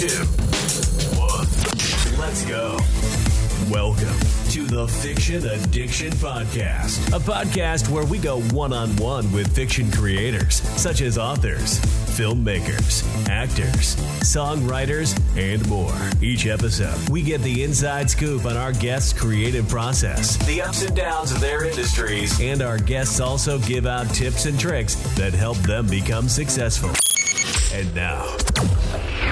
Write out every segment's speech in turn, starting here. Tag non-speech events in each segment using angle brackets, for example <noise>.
two, one. Let's go. Welcome to the Fiction Addiction Podcast, a podcast where we go one on one with fiction creators such as authors, filmmakers, actors, songwriters, and more. Each episode, we get the inside scoop on our guests' creative process, the ups and downs of their industries, and our guests also give out tips and tricks that help them become successful. And now,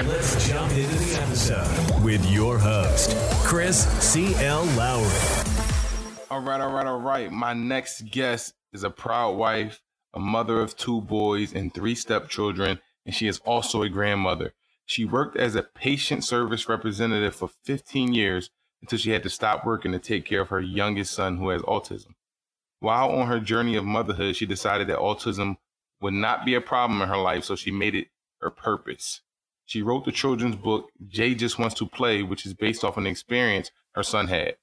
let's jump into the episode with your host, Chris C.L. Lowry. All right, all right, all right. My next guest is a proud wife, a mother of two boys and three stepchildren, and she is also a grandmother. She worked as a patient service representative for 15 years until she had to stop working to take care of her youngest son who has autism. While on her journey of motherhood, she decided that autism would not be a problem in her life, so she made it her purpose. She wrote the children's book, Jay Just Wants to Play, which is based off an experience her son had.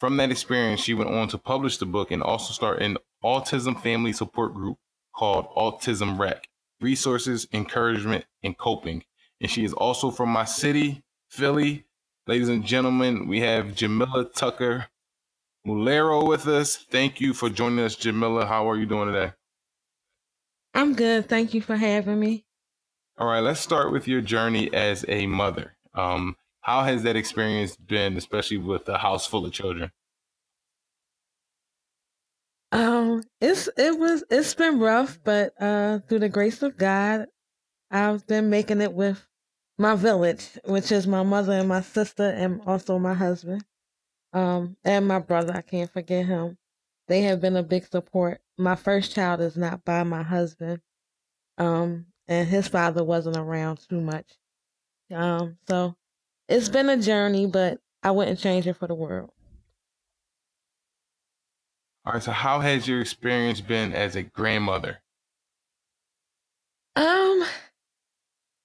From that experience, she went on to publish the book and also start an autism family support group called Autism Rec Resources, Encouragement, and Coping. And she is also from my city, Philly. Ladies and gentlemen, we have Jamila Tucker Mulero with us. Thank you for joining us, Jamila. How are you doing today? I'm good. Thank you for having me. All right, let's start with your journey as a mother. Um, how has that experience been, especially with a house full of children? Um, it's it was it's been rough, but uh, through the grace of God, I've been making it with my village, which is my mother and my sister, and also my husband, um, and my brother. I can't forget him. They have been a big support. My first child is not by my husband, um, and his father wasn't around too much. Um, so it's been a journey, but I wouldn't change it for the world. All right, so how has your experience been as a grandmother? Um,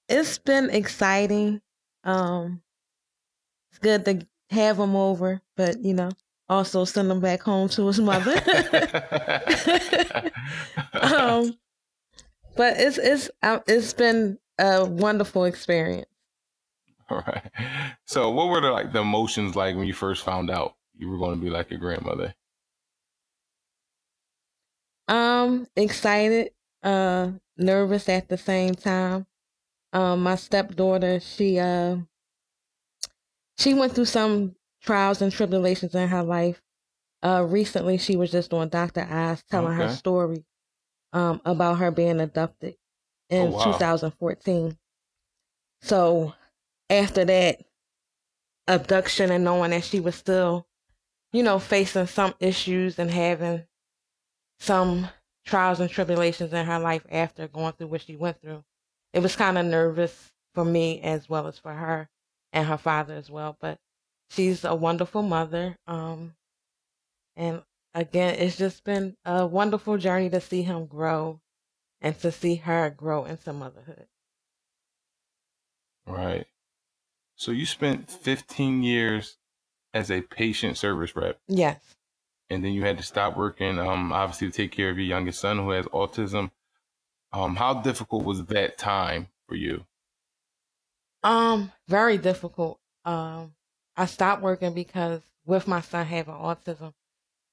it's been exciting. Um, it's good to have him over, but you know, also send him back home to his mother. <laughs> <laughs> um, but it's it's uh, it's been a wonderful experience. All right. So, what were the like the emotions like when you first found out you were going to be like your grandmother? Um, excited, uh, nervous at the same time. Um, my stepdaughter, she uh, she went through some trials and tribulations in her life. Uh, recently, she was just on Dr. Oz telling her story, um, about her being abducted in Oh, wow. 2014. So, after that abduction and knowing that she was still, you know, facing some issues and having some trials and tribulations in her life after going through what she went through. It was kind of nervous for me as well as for her and her father as well. But she's a wonderful mother. Um, and again, it's just been a wonderful journey to see him grow and to see her grow into motherhood. Right. So you spent 15 years as a patient service rep, Yes. and then you had to stop working, um, obviously to take care of your youngest son who has autism. Um, how difficult was that time for you? Um, very difficult. Um, I stopped working because with my son having autism,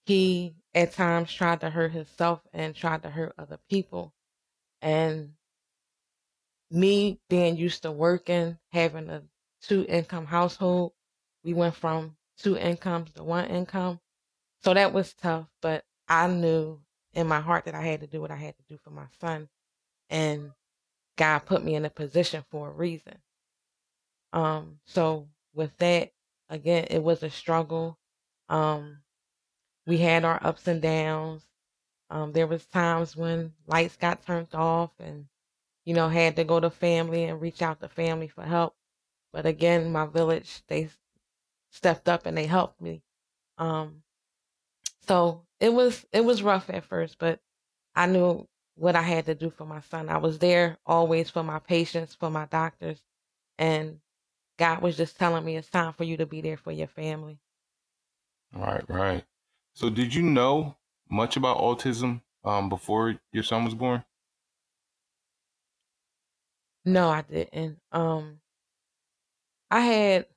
he at times tried to hurt himself and tried to hurt other people. And me being used to working, having a two income household, we went from two incomes to one income. So that was tough, but I knew in my heart that I had to do what I had to do for my son. And God put me in a position for a reason. Um, so with that, again, it was a struggle. Um, we had our ups and downs. Um, there was times when lights got turned off and, you know, had to go to family and reach out to family for help. But again, my village, they stepped up and they helped me. Um, so it was, it was rough at first, but I knew what I had to do for my son. I was there always for my patients, for my doctors, and God was just telling me it's time for you to be there for your family. Right, right. So did you know much about autism um, before your son was born? No, I didn't. Um, I had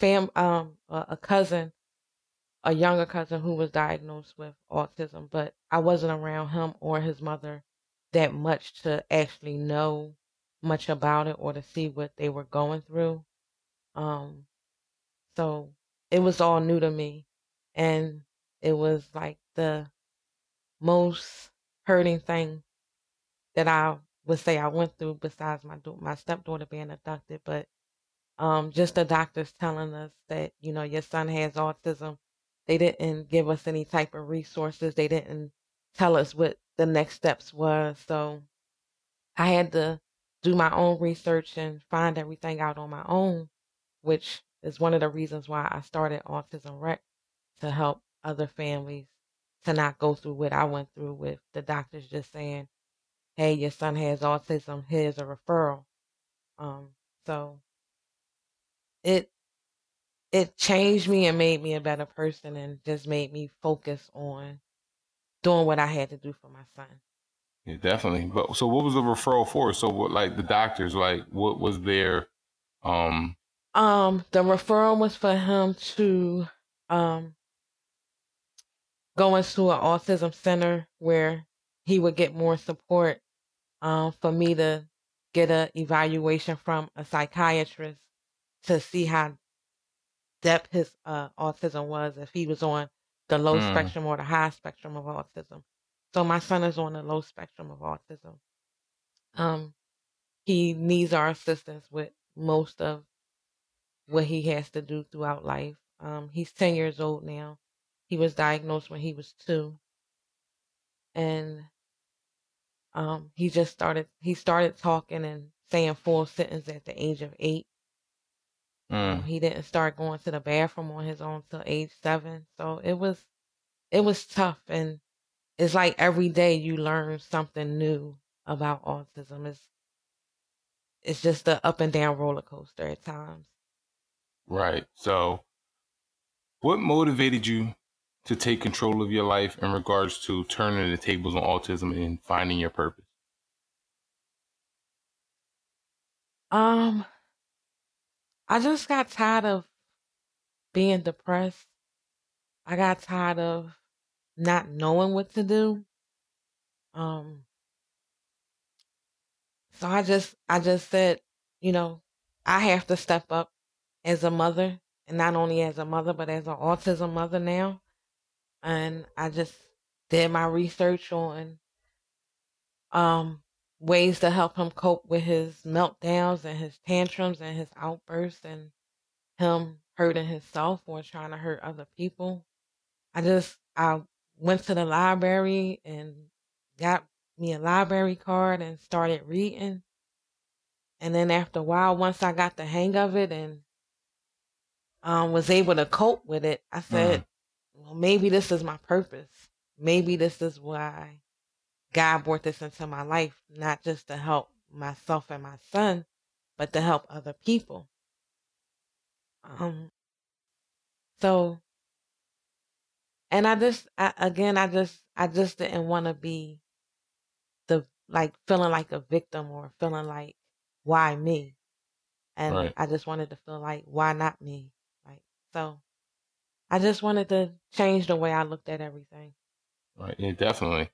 fam um a, cousin, a younger cousin who was diagnosed with autism, but I wasn't around him or his mother that much to actually know much about it or to see what they were going through. Um, so it was all new to me, and it was like the most hurting thing that I would say I went through besides my my stepdaughter being abducted, but um, just the doctors telling us that you know your son has autism. They didn't give us any type of resources. They didn't tell us what the next steps was. So I had to do my own research and find everything out on my own, which is one of the reasons why I started Autism Rec to help other families to not go through what I went through with the doctors just saying, "Hey, your son has autism. Here's a referral." Um, so it it changed me and made me a better person and just made me focus on doing what I had to do for my son. Yeah, definitely. But so what was the referral for? So what like the doctors, like what was their um um the referral was for him to um go to an autism center where he would get more support um for me to get a evaluation from a psychiatrist to see how depth his uh, autism was, if he was on the low mm. spectrum or the high spectrum of autism. So my son is on the low spectrum of autism. Um, he needs our assistance with most of what he has to do throughout life. Um, he's 10 years old now. He was diagnosed when he was two. And um, he just started, he started talking and saying full sentences at the age of eight. Mm. He didn't start going to the bathroom on his own till age seven. So it was it was tough and it's like every day you learn something new about autism. It's it's just the up and down roller coaster at times. Right. So what motivated you to take control of your life in regards to turning the tables on autism and finding your purpose? Um I just got tired of being depressed. I got tired of not knowing what to do. Um so I just I just said, you know, I have to step up as a mother and not only as a mother but as an autism mother now. And I just did my research on um ways to help him cope with his meltdowns and his tantrums and his outbursts and him hurting himself or trying to hurt other people. I just I went to the library and got me a library card and started reading. And then after a while, once I got the hang of it and um, was able to cope with it, I said. Well, maybe this is my purpose. Maybe this is why God brought this into my life, not just to help myself and my son, but to help other people. Um, so, and I just, I, again, I just, I just didn't want to be the, like, feeling like a victim or feeling like, why me? And right. I just wanted to feel like, why not me? Like, so I just wanted to change the way I looked at everything. Right. Yeah, definitely.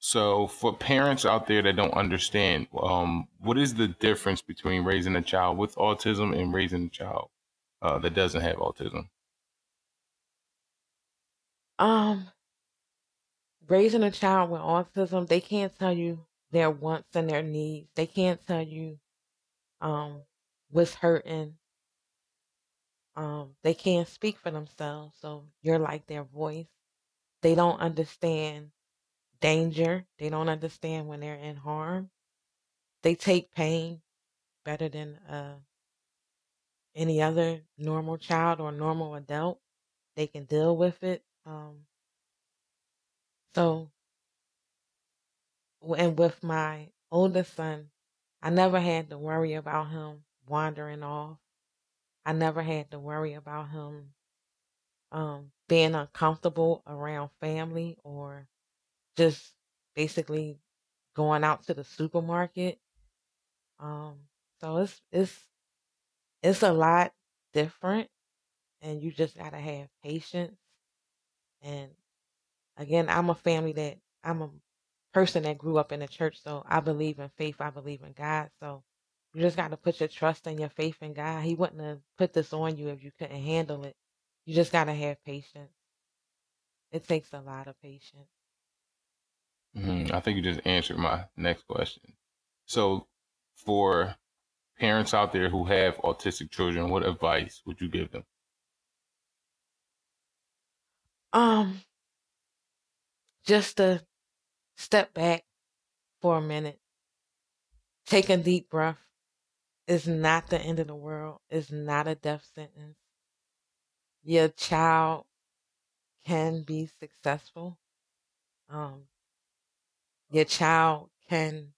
So, for parents out there that don't understand, um, what is the difference between raising a child with autism and raising a child uh, that doesn't have autism? Um, raising a child with autism, they can't tell you their wants and their needs. They can't tell you um what's hurting. Um, they can't speak for themselves, so you're like their voice. They don't understand danger. They don't understand when they're in harm. They take pain better than uh, any other normal child or normal adult. They can deal with it. Um, so, and with my oldest son, I never had to worry about him wandering off. I never had to worry about him um, being uncomfortable around family or just basically going out to the supermarket. Um, so it's it's it's a lot different and you just gotta have patience. And again, I'm a family that I'm a person that grew up in the church, so I believe in faith, I believe in God. So you just gotta put your trust and your faith in God. He wouldn't have put this on you if you couldn't handle it. You just gotta have patience. It takes a lot of patience. Mm-hmm. I think you just answered my next question. So, for parents out there who have autistic children, what advice would you give them? Um, just to step back for a minute, take a deep breath. It's not the end of the world. It's not a death sentence. Your child can be successful. Um, your child can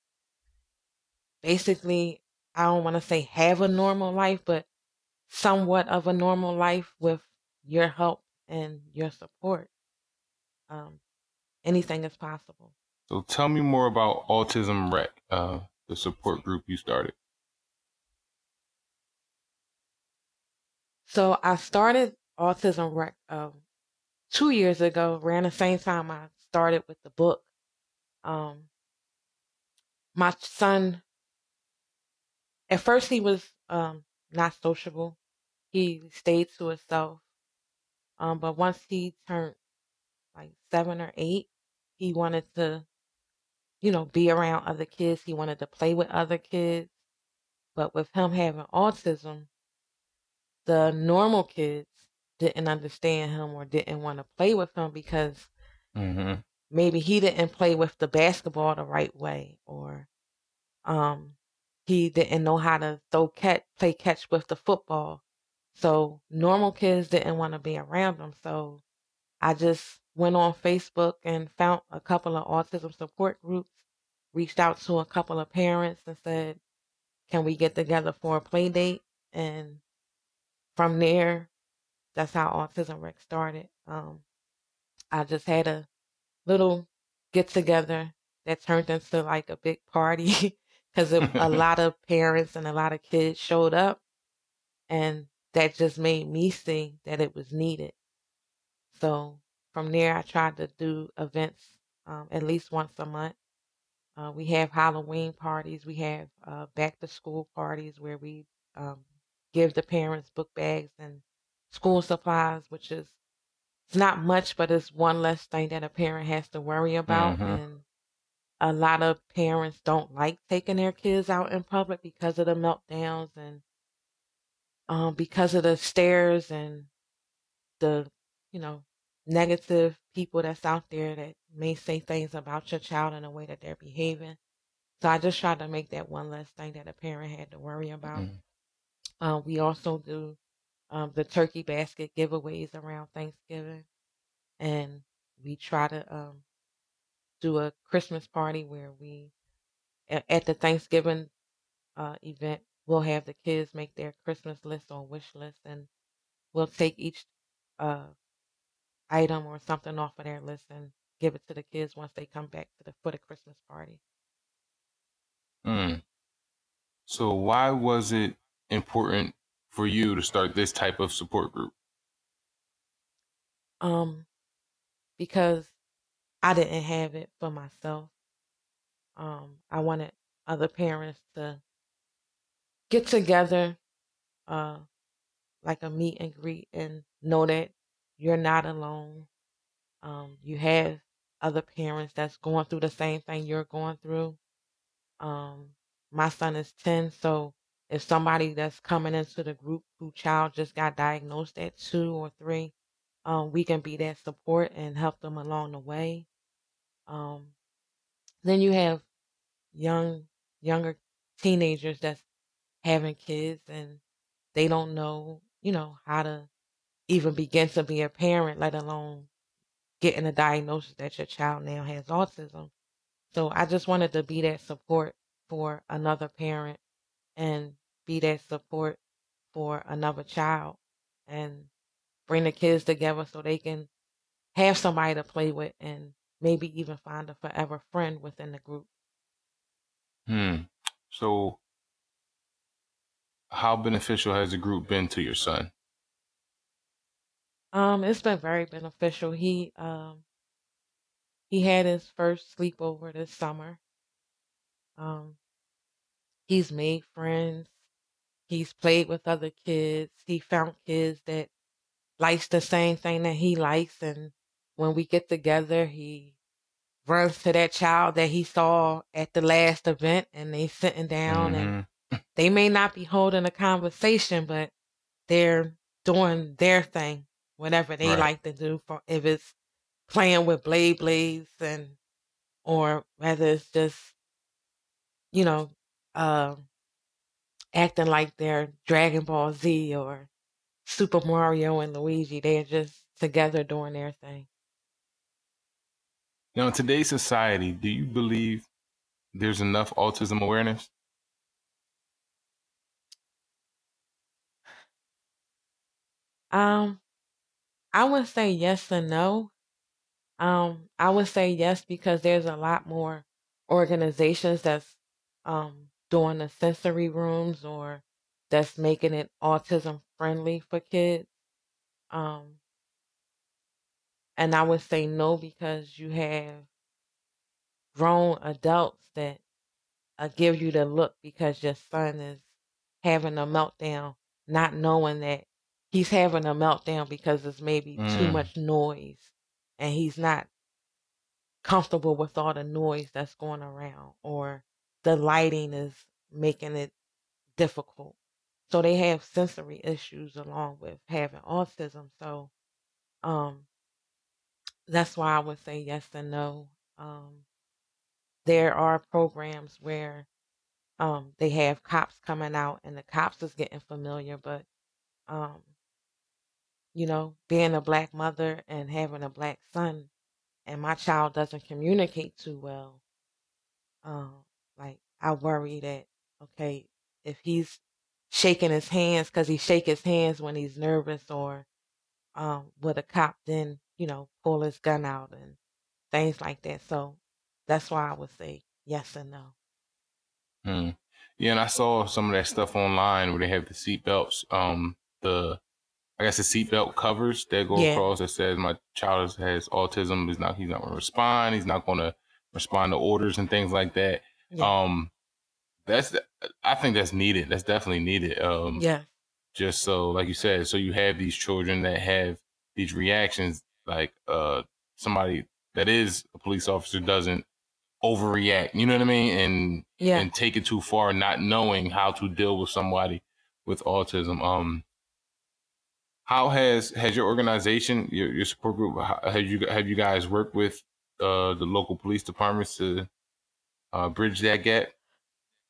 basically, I don't want to say have a normal life, but somewhat of a normal life with your help and your support. Um, anything is possible. So tell me more about Autism Rec, uh, the support group you started. So I started Autism Rec um, two years ago, around the same time I started with the book. Um, my son, at first he was um, not sociable. He stayed to himself. Um, but once he turned like seven or eight, he wanted to, you know, be around other kids. He wanted to play with other kids. But with him having autism, the normal kids didn't understand him or didn't want to play with him because mm-hmm. maybe he didn't play with the basketball the right way or um, he didn't know how to throw catch, play catch with the football. So normal kids didn't want to be around him. So I just went on Facebook and found a couple of autism support groups, reached out to a couple of parents and said, can we get together for a play date? And from there, that's how Autism Rec started. Um, I just had a little get together that turned into like a big party <laughs> because a <laughs> lot of parents and a lot of kids showed up, and that just made me see that it was needed. So from there, I tried to do events um, at least once a month. Uh, we have Halloween parties. We have uh, back to school parties where we um, give the parents book bags and school supplies, which is it's not much, but it's one less thing that a parent has to worry about. Mm-hmm. And a lot of parents don't like taking their kids out in public because of the meltdowns and um, because of the stares and the, you know, negative people that's out there that may say things about your child in a way that they're behaving. So I just tried to make that one less thing that a parent had to worry about. Mm-hmm. Uh, we also do um, the turkey basket giveaways around Thanksgiving, and we try to um, do a Christmas party where we at the Thanksgiving uh, event we'll have the kids make their Christmas list or wish list, and we'll take each uh, item or something off of their list and give it to the kids once they come back to the for the Christmas party. Mm. So why was it important for you to start this type of support group? Um, because I didn't have it for myself. Um, I wanted other parents to get together, uh, like a meet and greet, and know that you're not alone. Um, you have other parents that's going through the same thing you're going through. Um, my son is 10, so if somebody that's coming into the group who child just got diagnosed at two or three, um, we can be that support and help them along the way. Um, then you have young, younger teenagers that's having kids and they don't know, you know, how to even begin to be a parent, let alone getting a diagnosis that your child now has autism. So I just wanted to be that support for another parent and be that support for another child and bring the kids together so they can have somebody to play with and maybe even find a forever friend within the group. Hmm. So how beneficial has the group been to your son? Um, it's been very beneficial. He um he had his first sleepover this summer. Um, he's made friends. He's played with other kids. He found kids that likes the same thing that he likes, and when we get together, he runs to that child that he saw at the last event, and they sitting down, and hmm <laughs> they may not be holding a conversation, but they're doing their thing, whatever they Right. like to do. For if it's playing with blade blades and or whether it's just you know um acting like they're Dragon Ball Z or Super Mario and Luigi. They're just together doing their thing. Now, in today's society, do you believe there's enough autism awareness? Um, I would say yes and no. Um, I would say yes because there's a lot more organizations that's um doing the sensory rooms or that's making it autism friendly for kids. Um, and I would say no because you have grown adults that uh, give you the look because your son is having a meltdown, not knowing that he's having a meltdown because there's maybe too Mm, much noise and he's not comfortable with all the noise that's going around or the lighting is making it difficult. So they have sensory issues along with having autism. So um that's why I would say yes and no. Um there are programs where um they have cops coming out and the cops is getting familiar, but um you know, being a black mother and having a black son and my child doesn't communicate too well, um, I worry that okay, if he's shaking his hands because he shake his hands when he's nervous or um with a cop then, you know, pull his gun out and things like that. So that's why I would say yes and no. hmm. Yeah, and I saw some of that stuff online where they have the seatbelts, um, the I guess the seatbelt covers that go Yeah. across that says my child has autism. He's not he's not going to respond. He's not going to respond to orders and things like that. Yeah. Um, that's I think that's needed. That's definitely needed. Um, Yeah. just so like you said, so you have these children that have these reactions, like uh somebody that is a police officer doesn't overreact. You know what I mean? And Yeah. and take it too far, not knowing how to deal with somebody with autism. Um, how has has your organization, your your support group, how- have you have you guys worked with uh the local police departments to uh bridge that gap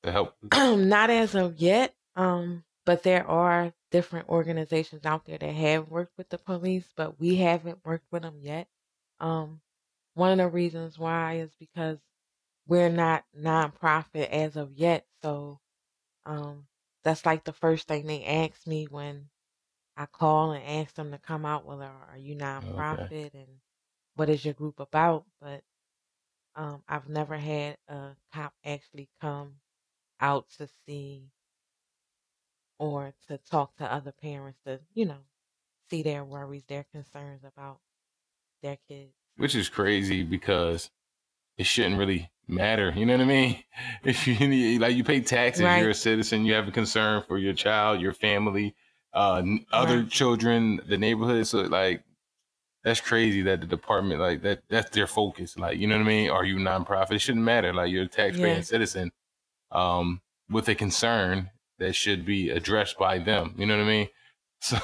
to help? <clears throat> Not as of yet. Um, but there are different organizations out there that have worked with the police, but we haven't worked with them yet. Um, one of the reasons why is because we're not nonprofit as of yet. So, um, that's like the first thing they ask me when I call and ask them to come out. Well, are are you Okay. nonprofit and what is your group about? But um, I've never had a cop actually come out to see or to talk to other parents to, you know, see their worries, their concerns about their kids. Which is crazy because it shouldn't really matter. You know what I mean? <laughs> If you like you pay taxes, you're a citizen, you have a concern for your child, your family, uh, other right. children, the neighborhood. So like that's crazy that the department like that that's their focus. Like you know what I mean? Are you nonprofit? It shouldn't matter. Like you're a taxpaying Yeah, citizen, um, with a concern that should be addressed by them. You know what I mean? <laughs> So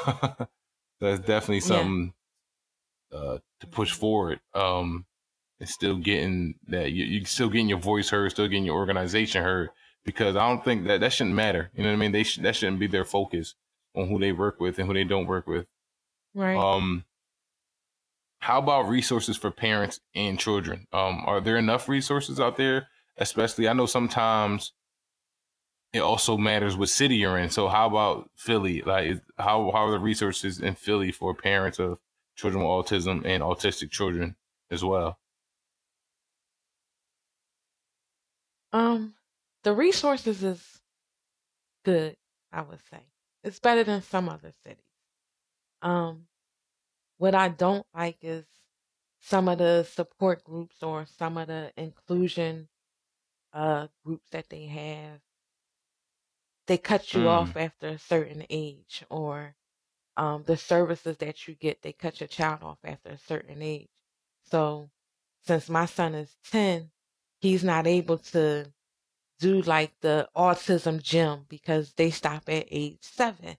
that's definitely yeah, something uh, to push forward. Um, and still getting that you you still getting your voice heard, still getting your organization heard. Because I don't think that that shouldn't matter. You know what I mean? They sh- that shouldn't be their focus on who they work with and who they don't work with. right. Um, how about resources for parents and children? Um, are there enough resources out there? Especially, I know sometimes it also matters what city you're in. So, how about Philly? Like, how how are the resources in Philly for parents of children with autism and autistic children as well? Um, the resources is good. I would say. It's better than some other cities. Um, what I don't like is some of the support groups or some of the inclusion uh, groups that they have. They cut you Mm. off after a certain age, or um, the services that you get, they cut your child off after a certain age. So, since my son is 10, he's not able to do like the autism gym because they stop at age seven,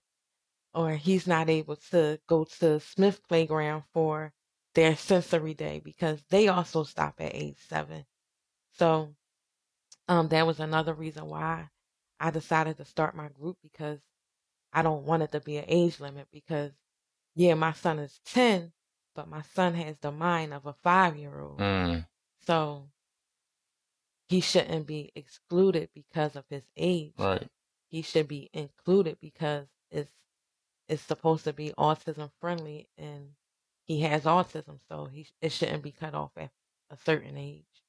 or he's not able to go to Smith Playground for their sensory day because they also stop at age seven. So, um, that was another reason why I decided to start my group because I don't want it to be an age limit because, yeah, my son is 10, but my son has the mind of a five year old. Mm, So he shouldn't be excluded because of his age. right. He should be included because it's it's supposed to be autism friendly and he has autism, so he it shouldn't be cut off at a certain age.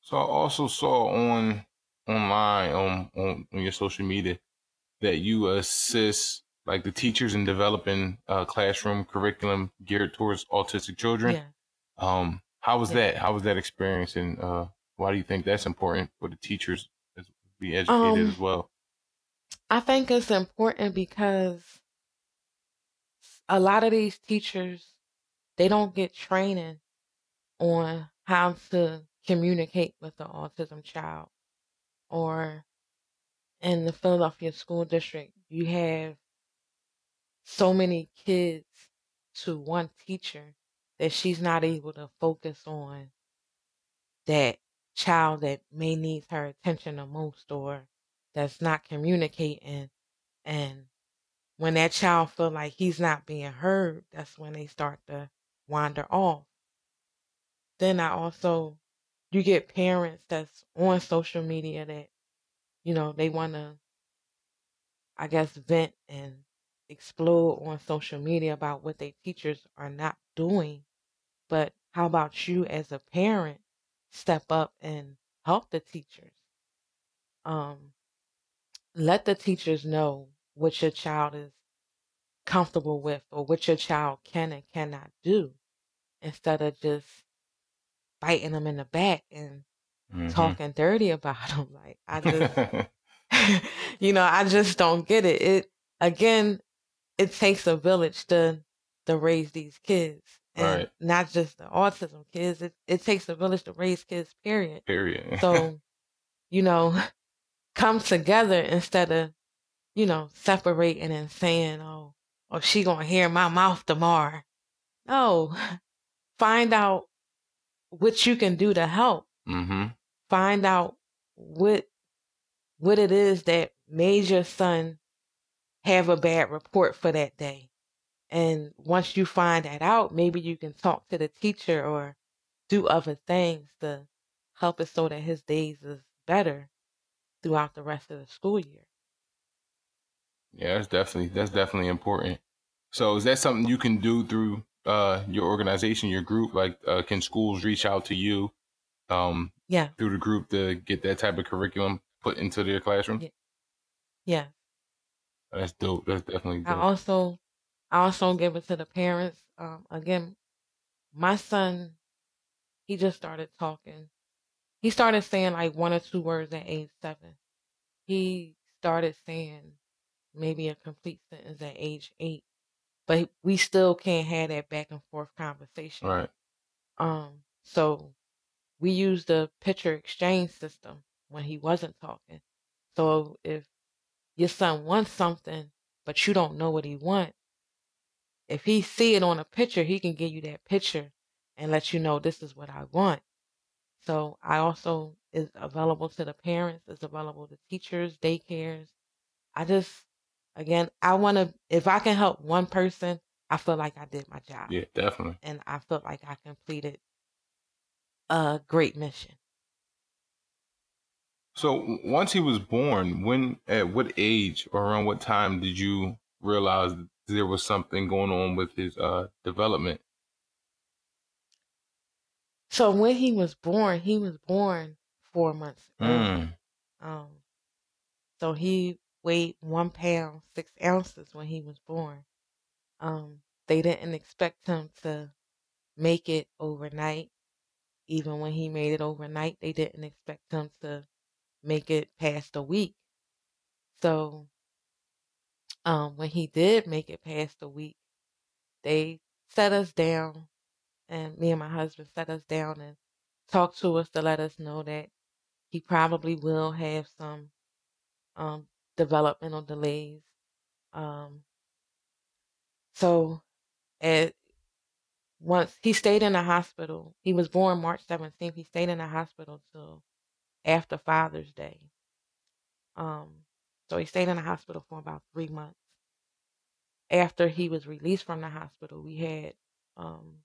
So I also saw on online on, on on your social media that you assist like the teachers in developing uh, classroom curriculum geared towards autistic children. Yeah. Um, how was Yeah. that? How was that experience, and uh, why do you think that's important for the teachers to be educated Um, as well? I think it's important because a lot of these teachers they don't get training on how to communicate with the autism child. Or in the Philadelphia school district you have so many kids to one teacher that she's not able to focus on that child that may need her attention the most or that's not communicating and when that child feel like he's not being heard that's when they start to wander off. Then i also you get parents that's on social media that you know they want to i guess vent and explode on social media about what their teachers are not doing. But how about you as a parent step up and help the teachers? Um let the teachers know what your child is comfortable with or what your child can and cannot do instead of just biting them in the back and Mhm. talking dirty <laughs> about them like i just <laughs> <laughs> you know i just don't get it it again it takes a village to to raise these kids and Right. not just the autism kids it, it takes a village to raise kids period Period. so you know come together instead of you know separating and saying oh oh she gonna hear my mouth tomorrow. No <laughs> find out what you can do to help. Mm-hmm. find out what what it is that made your son have a bad report for that day. And once you find that out maybe you can talk to the teacher or do other things to help it so that his days is better throughout the rest of the school year Yeah, that's definitely that's definitely important. So is that something you can do through uh your organization, your group? Like uh can schools reach out to you um yeah through the group to get that type of curriculum put into their classroom? Yeah. yeah That's dope. That's definitely I also I also give it to the parents. Um, again, my son, he just started talking. He started saying like one or two words at age seven. He started saying maybe a complete sentence at age eight, but we still can't have that back and forth conversation. Right. Um, so we use the picture exchange system when he wasn't talking. So if your son wants something, but you don't know what he wants, if he see it on a picture, he can give you that picture and let you know this is what I want. So I also is available to the parents, is available to teachers, daycares. I just again, I want to if I can help one person, I feel like I did my job Yeah, definitely. and I felt like I completed a great mission. So once he was born, when at what age or around what time did you realize there was something going on with his uh development? So when he was born, he was born four months. Mm. Um, so he weighed one pound six ounces when he was born. Um, they didn't expect him to make it overnight. Even when he made it overnight, they didn't expect him to make it past a week. So, um, when he did make it past a week, they set us down, and me and my husband set us down and talked to us to let us know that he probably will have some um, developmental delays. Um, so, at once he stayed in the hospital. He was born March 17th. He stayed in the hospital till after Father's Day. Um, so he stayed in the hospital for about three months. After he was released from the hospital, we had um,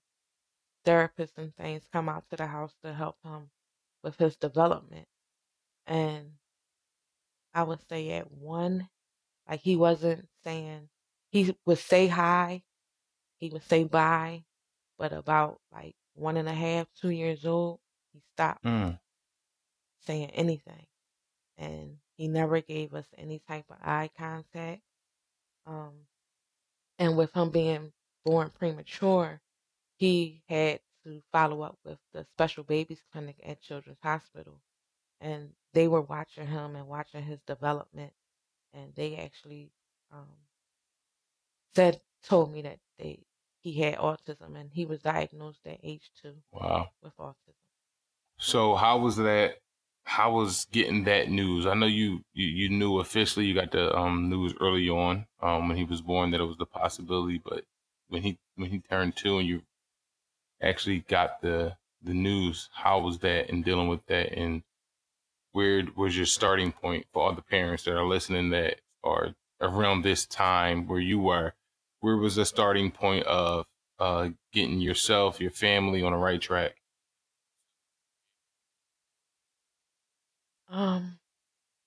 therapists and things come out to the house to help him with his development. And I would say at one, like he wasn't saying, he would say hi, he would say bye, but about like one and a half, two years old, he stopped Mm. saying anything. And he never gave us any type of eye contact. Um, and with him being born premature, he had to follow up with the special babies clinic at Children's Hospital. And they were watching him and watching his development. And they actually um, said, told me that they he had autism and he was diagnosed at age two Wow. with autism. So how was that? How was getting that news? I know you you, you knew officially. You got the um, news early on um, when he was born that it was the possibility, but when he when he turned two and you actually got the the news, how was that and dealing with that? And where was your starting point for all the parents that are listening that are around this time where you were? Where was the starting point of uh, getting yourself, your family on the right track? Um,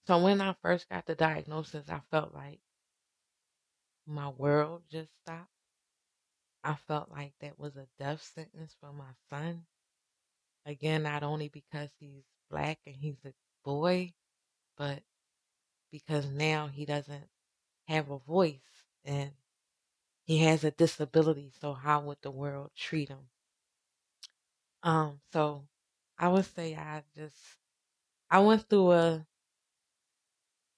so when I first got the diagnosis, I felt like my world just stopped. I felt like that was a death sentence for my son. Again, not only because he's black and he's a boy, but because now he doesn't have a voice and he has a disability. So how would the world treat him? Um, so I would say I just I went through a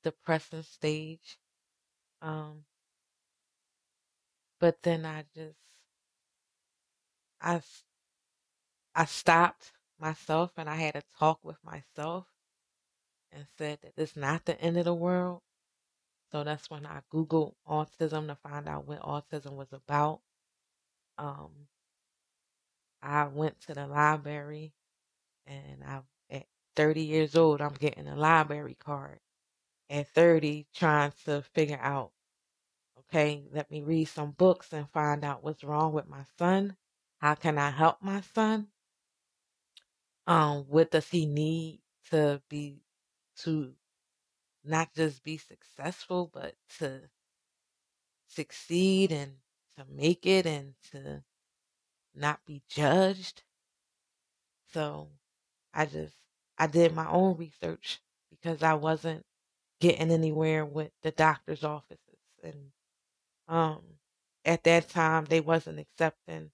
depressive stage. Um, but then I just I I stopped myself and I had a talk with myself and said that it's not the end of the world. So that's when I Googled autism to find out what autism was about. Um, I went to the library and I, at 30 years old, I'm getting a library card. At 30, trying to figure out, okay, let me read some books and find out what's wrong with my son. How can I help my son? Um, what does he need to be, to not just be successful, but to succeed and to make it and to not be judged. So I just I did my own research because I wasn't getting anywhere with the doctor's offices and um at that time they wasn't accepting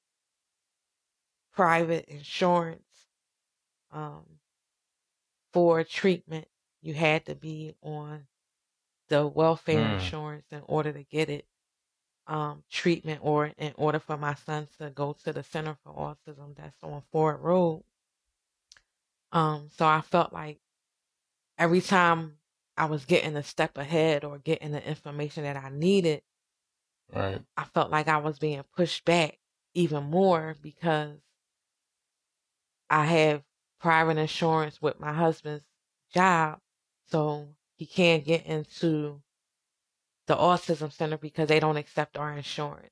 private insurance um for treatment. You had to be on the welfare Mm. insurance in order to get it um treatment or in order for my son to go to the Center for Autism that's on Ford Road. Um so I felt like every time I was getting a step ahead or getting the information that I needed, Right. I felt like I was being pushed back even more because I have private insurance with my husband's job. So he can't get into the autism center because they don't accept our insurance.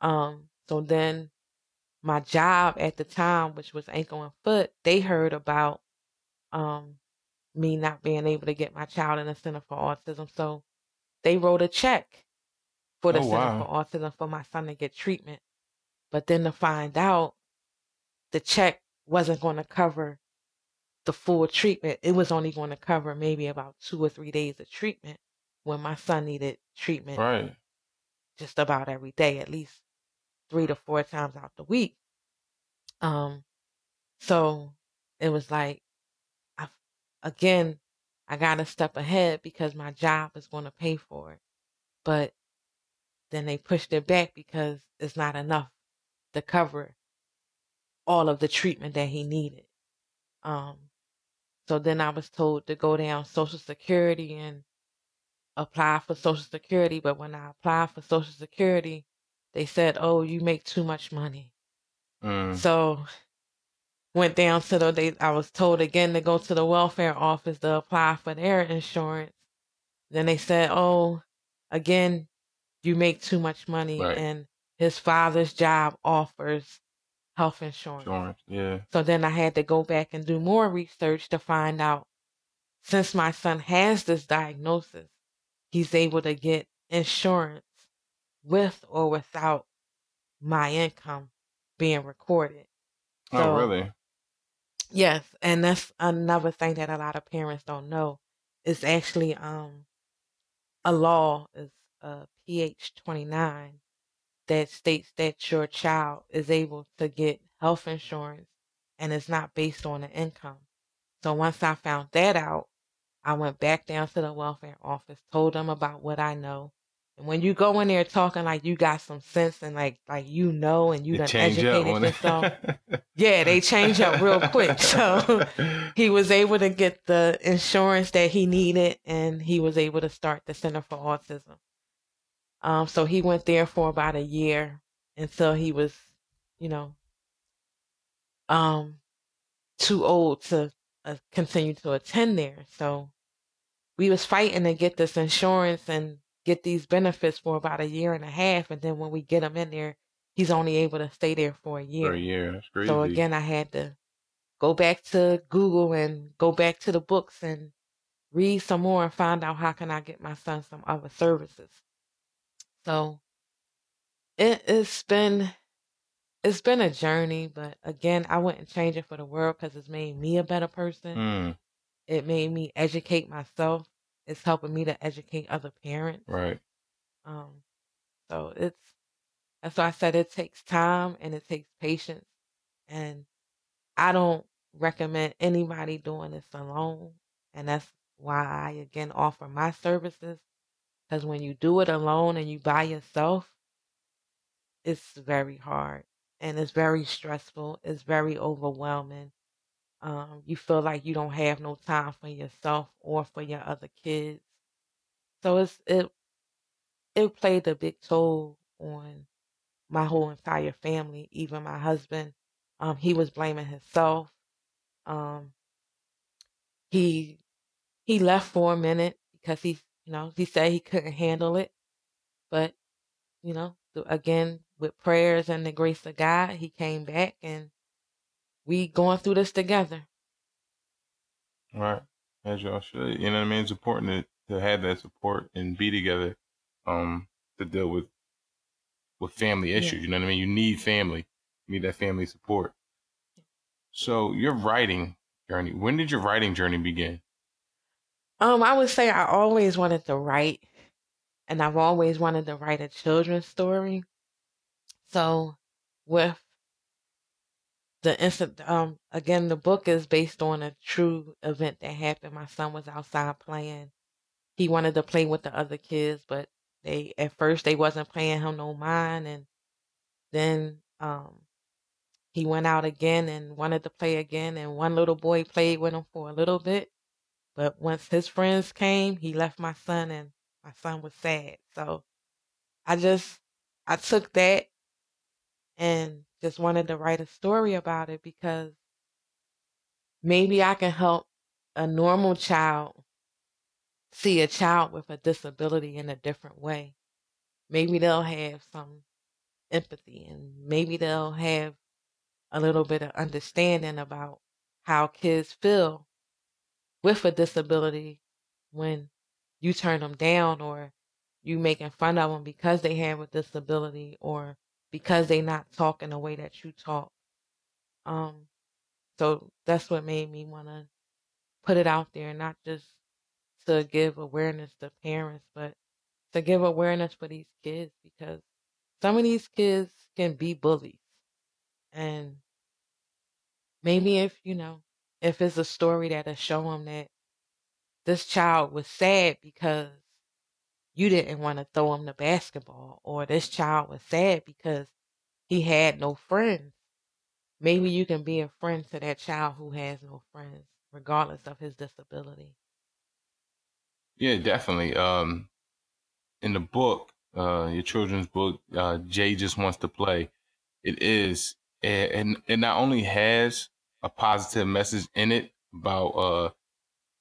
Um, so then my job at the time, which was ankle and foot, they heard about um me not being able to get my child in the center for autism. So they wrote a check for the Oh, center wow. for autism for my son to get treatment. But then to find out the check wasn't going to cover the full treatment. It was only going to cover maybe about two or three days of treatment. when my son needed treatment Right. just about every day, at least three to four times out the week. Um, so it was like, I, again, I got to step ahead because my job is going to pay for it. But then they pushed it back because it's not enough to cover all of the treatment that he needed. Um, so then I was told to go down Social Security and apply for Social Security. But when I applied for Social Security, they said, "Oh, you make too much money." Mm. So went down to the they I was told again to go to the welfare office to apply for their insurance. Then they said, "Oh, again, you make too much money Right. and his father's job offers health insurance." Insurance. Yeah. So then I had to go back and do more research to find out since my son has this diagnosis, he's able to get insurance with or without my income being recorded. Oh, really? Yes, and that's another thing that a lot of parents don't know. It's actually um a law is uh PH twenty nine that states that your child is able to get health insurance and it's not based on the income. So once I found that out, I went back down to the welfare office, told them about what I know. And when you go in there talking like you got some sense and like like you know and you done educated yourself, <laughs> yeah, they change up real quick. So <laughs> he was able to get the insurance that he needed and he was able to start the Center for Autism. Um, so he went there for about a year until he was, you know, um, too old to uh, continue to attend there. So we was fighting to get this insurance and get these benefits for about a year and a half. And then when we get him in there, he's only able to stay there for a year. For a year. That's crazy. So again, I had to go back to Google and go back to the books and read some more and find out how can I get my son some other services. So it, it's been it's been a journey, but again, I wouldn't change it for the world because it's made me a better person. Mm, It made me educate myself. It's helping me to educate other parents. right. Um, so it's that's why I said it takes time and it takes patience. And I don't recommend anybody doing this alone. And that's why I again offer my services. Because when you do it alone and you by yourself, it's very hard and it's very stressful. It's very overwhelming. Um, you feel like you don't have no time for yourself or for your other kids. So it's it it played a big toll on my whole entire family, even my husband. Um, he was blaming himself. Um, he he left for a minute because he, you know, he said he couldn't handle it. But you know, again with prayers and the grace of God, he came back, and we going through this together. Right. As y'all should. You know what I mean? It's important to, to have that support and be together um to deal with with family Yeah. issues. You know what I mean? You need family. You need that family support. So your writing journey, when did your writing journey begin? Um, I would say I always wanted to write, and I've always wanted to write a children's story. So, with the instant, um, again, the book is based on a true event that happened. My son was outside playing. He wanted to play with the other kids, but they at first they wasn't paying him no mind, and then um he went out again and wanted to play again, and one little boy played with him for a little bit. But once his friends came, he left my son, and my son was sad. So I just I took that and just wanted to write a story about it because maybe I can help a normal child see a child with a disability in a different way. Maybe they'll have some empathy and maybe they'll have a little bit of understanding about how kids feel with a disability when you turn them down or you making fun of them because they have a disability or because they not talk in the way that you talk. Um, so that's what made me want to put it out there, not just to give awareness to parents, but to give awareness for these kids because some of these kids can be bullies. And maybe if, you know, if it's a story that'll show them that this child was sad because you didn't want to throw him the basketball, or this child was sad because he had no friends. Maybe you can be a friend to that child who has no friends, regardless of his disability. Yeah, definitely. Um, in the book, uh, your children's book, uh, Jay just wants to play. It is, and it not only has a positive message in it about uh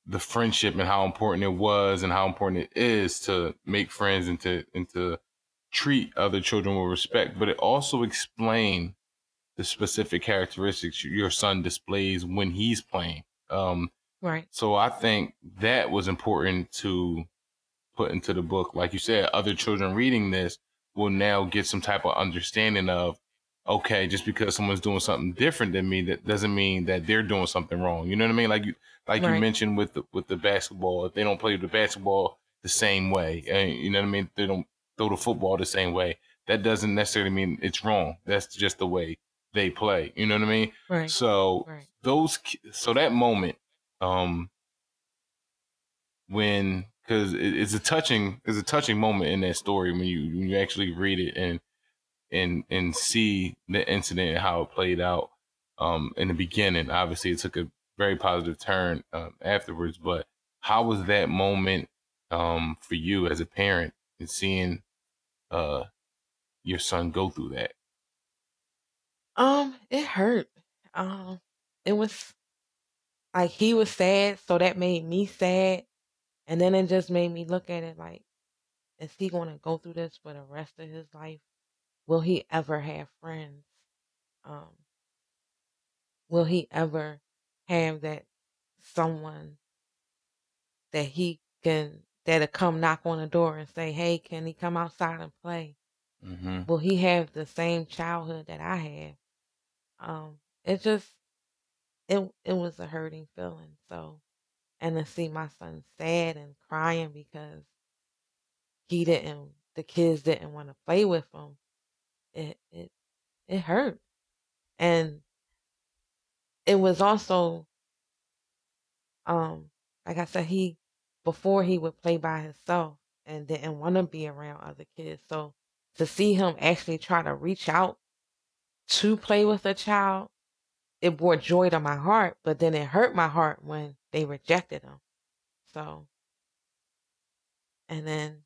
the friendship and how important it was and how important it is to make friends and to and to treat other children with respect, but it also explained the specific characteristics your son displays when he's playing. Um, right. So I think that was important to put into the book. Like you said, other children reading this will now get some type of understanding of, okay, just because someone's doing something different than me, that doesn't mean that they're doing something wrong. You know what I mean? Like you, like right. you mentioned with the with the basketball, if they don't play the basketball the same way, and you know what I mean, they don't throw the football the same way. That doesn't necessarily mean it's wrong. That's just the way they play. You know what I mean? Right. So right. those, so that moment, um, when because it, it's a touching, it's a touching moment in that story when you when you actually read it and and and see the incident and how it played out. Um, in the beginning, obviously, it took a very positive turn um, afterwards. But how was that moment um, for you as a parent and seeing uh, your son go through that? Um, it hurt. Um, it was like he was sad, so that made me sad, and then it just made me look at it like, is he going to go through this for the rest of his life? Will he ever have friends? Um, will he ever have that someone that he can that'll come knock on the door and say, "Hey, can he come outside and play?" Mm-hmm. Will he have the same childhood that I had? Um, it just it it was a hurting feeling. So, and to see my son sad and crying because he didn't, the kids didn't want to play with him. It it it hurt, and it was also um like I said, he before he would play by himself and didn't want to be around other kids. So to see him actually try to reach out to play with a child, it brought joy to my heart, but then it hurt my heart when they rejected him. So and then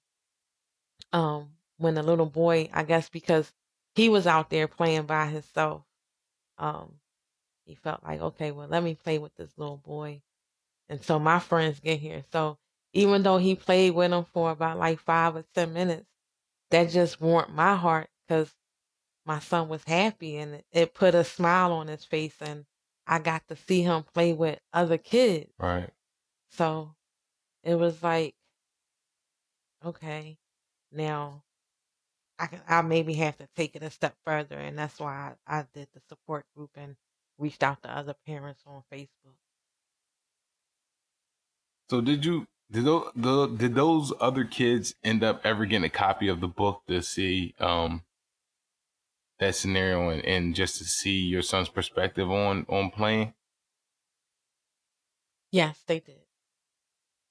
um when the little boy, I guess because he was out there playing by himself, um, he felt like, okay, well, let me play with this little boy And so my friends get here. So even though he played with him for about like five or ten minutes, that just warmed my heart because my son was happy and it put a smile on his face and I got to see him play with other kids. Right. So it was like, okay, now I can I maybe have to take it a step further and that's why I, I did the support group and reached out to other parents on Facebook. So did you did those the, did those other kids end up ever getting a copy of the book to see um that scenario and, and just to see your son's perspective on on playing? Yes, they did.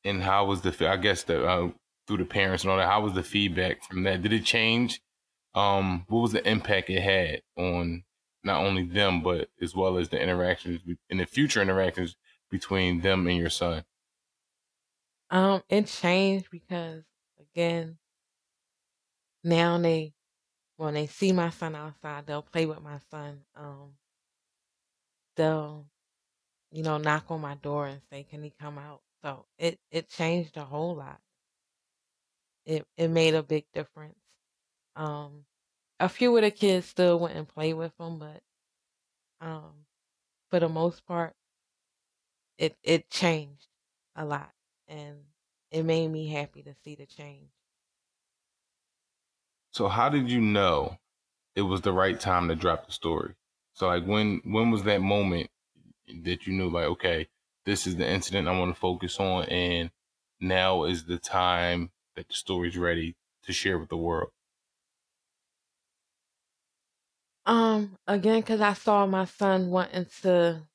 And how was the I guess the uh, through the parents and all that? How was the feedback from that? Did it change? Um, what was the impact it had on not only them but as well as the interactions in the future interactions between them and your son? Um, it changed because again, now they when they see my son outside, they'll play with my son. Um, they'll, you know, knock on my door and say, "Can he come out?" So it it changed a whole lot. It it made a big difference. Um, a few of the kids still went and play with them, but um, for the most part, it it changed a lot and it made me happy to see the change. So how did you know it was the right time to drop the story? So like when when was that moment that you knew like okay, this is the incident I want to focus on and now is the time that the story's ready to share with the world? Um, again, because I saw my son wanting to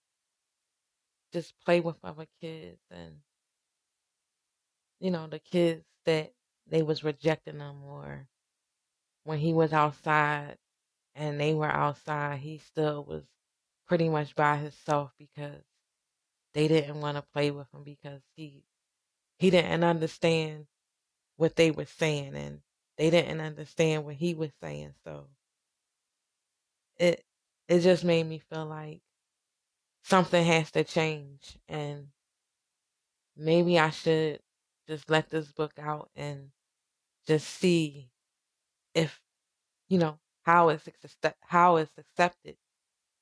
just play with other kids and you know, the kids that they was rejecting him or when he was outside and they were outside, he still was pretty much by himself because they didn't want to play with him because he he didn't understand what they were saying and they didn't understand what he was saying. So it it just made me feel like something has to change and maybe I should just let this book out and just see if you know how it's how it's accepted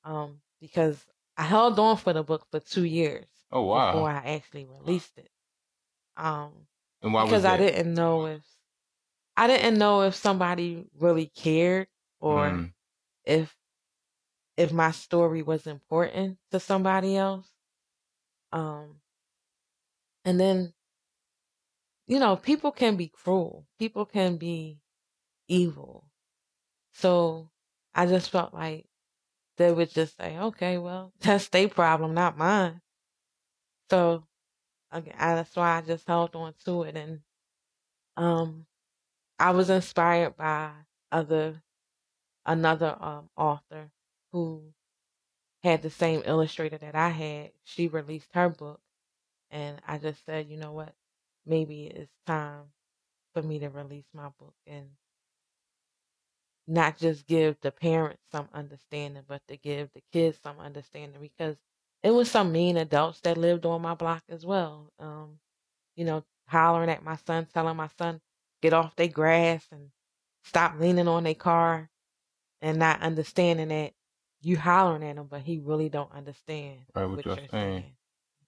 um because I held on for the book for 2 years oh wow before I actually released it um and why because I didn't know if I didn't know if somebody really cared or mm. if if my story was important to somebody else um and then you know, people can be cruel. People can be evil. So I just felt like they would just say, okay, well, <laughs> that's their problem, not mine. So okay, that's why I just held on to it. And um, I was inspired by other, another um, author who had the same illustrator that I had. She released her book. And I just said, you know what? maybe it's time for me to release my book and not just give the parents some understanding, but to give the kids some understanding because it was some mean adults that lived on my block as well. Um, you know, hollering at my son, telling my son, get off their grass and stop leaning on their car and not understanding that you hollering at him, but he really don't understand right, what, what you're saying. saying.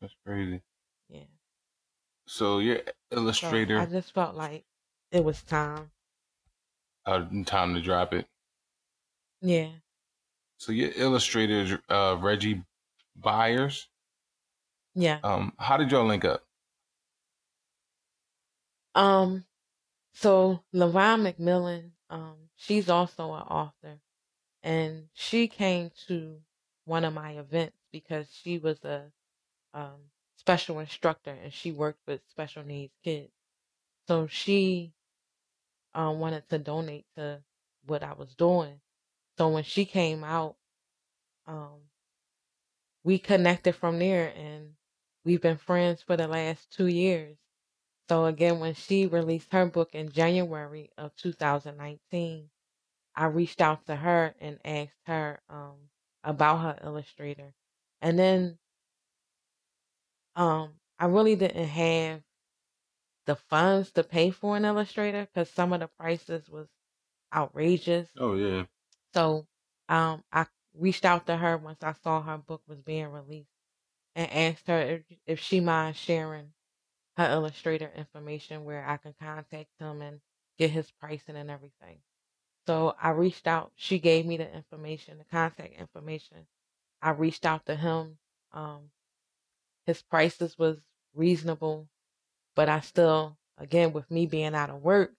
That's crazy. Yeah. So your illustrator. So I just felt like it was time. Uh, time to drop it. Yeah. So your illustrator is uh, Reggie Byers. Yeah. Um, how did y'all link up? Um, so Lavon McMillan, um, she's also an author, and she came to one of my events because she was a um special instructor and she worked with special needs kids. So she um, wanted to donate to what I was doing. So when she came out, um, we connected from there and we've been friends for the last two years. So again, when she released her book in January of 2019, I reached out to her and asked her um, about her illustrator. And then um, I really didn't have the funds to pay for an illustrator because some of the prices was outrageous. Oh yeah. So um, I reached out to her once I saw her book was being released and asked her if, if she mind sharing her illustrator information where I can contact him and get his pricing and everything. So I reached out. She gave me the information, the contact information. I reached out to him. Um, his prices was reasonable, but I still, again, with me being out of work,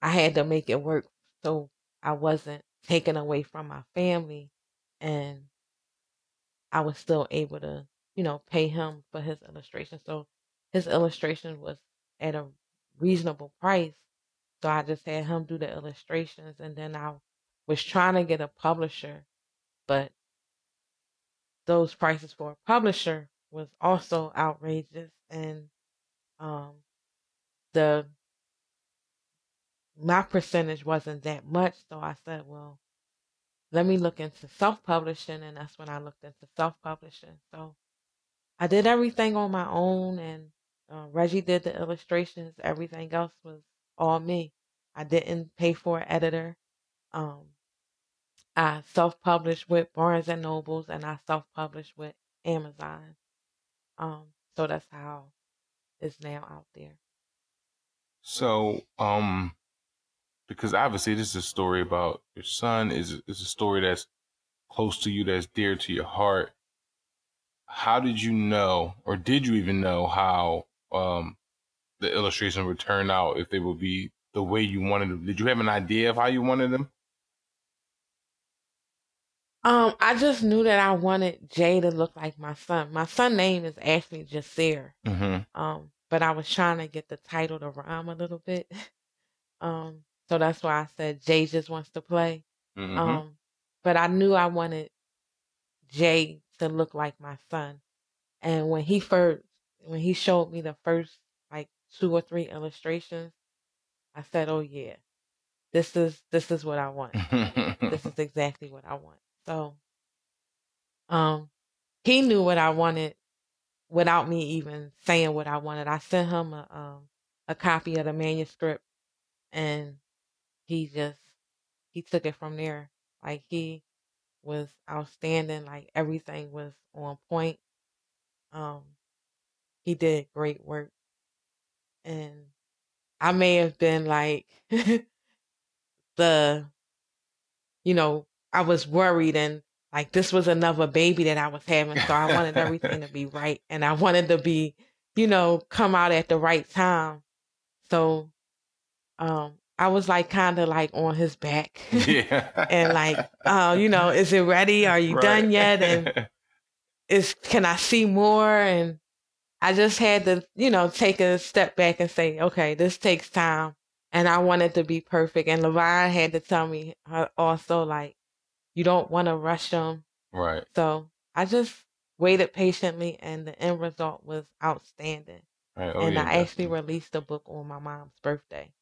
I had to make it work so I wasn't taken away from my family and I was still able to, you know, pay him for his illustration. So his illustration was at a reasonable price. So I just had him do the illustrations and then I was trying to get a publisher, but those prices for a publisher was also outrageous and um the my percentage wasn't that much so i said well let me look into self-publishing and that's when i looked into self-publishing. So i did everything on my own and uh, reggie did the illustrations. Everything else was all me. I didn't pay for an editor. Um, i self-published with barnes and nobles and i self-published with amazon. Um, so that's how it's now out there. So, um, because obviously this is a story about your son. is is a story that's close to you, that's dear to your heart. How did you know, or did you even know how um the illustration would turn out if they would be the way you wanted them? Did you have an idea of how you wanted them? Um, I just knew that I wanted Jay to look like my son. My son name is actually Jasir. Mm-hmm. Um, but I was trying to get the title to rhyme a little bit. <laughs> Um, so that's why I said Jay just wants to play. Mm-hmm. Um, but I knew I wanted Jay to look like my son. And when he first, when he showed me the first like two or three illustrations, I said, "Oh yeah, this is this is what I want. this is <laughs> exactly what I want." So, um, he knew what I wanted without me even saying what I wanted. I sent him a um a copy of the manuscript, and he just he took it from there. Like he was outstanding. Like everything was on point. Um, he did great work, and I may have been like <laughs> the, you know, I was worried and like this was another baby that I was having, so I wanted everything to be right, <laughs> and I wanted to be, you know, come out at the right time. So, um, I was like kind of like on his back, <laughs> <laughs> yeah. and like, uh, you know, is it ready? Are you Right. done yet? And <laughs> is can I see more? And I just had to, you know, take a step back and say, okay, this takes time, and I wanted it to be perfect. And Levine had to tell me uh, also like, you don't want to rush them. right. So I just waited patiently, and the end result was outstanding. Right. Oh, and yeah, I actually released the book on my mom's birthday.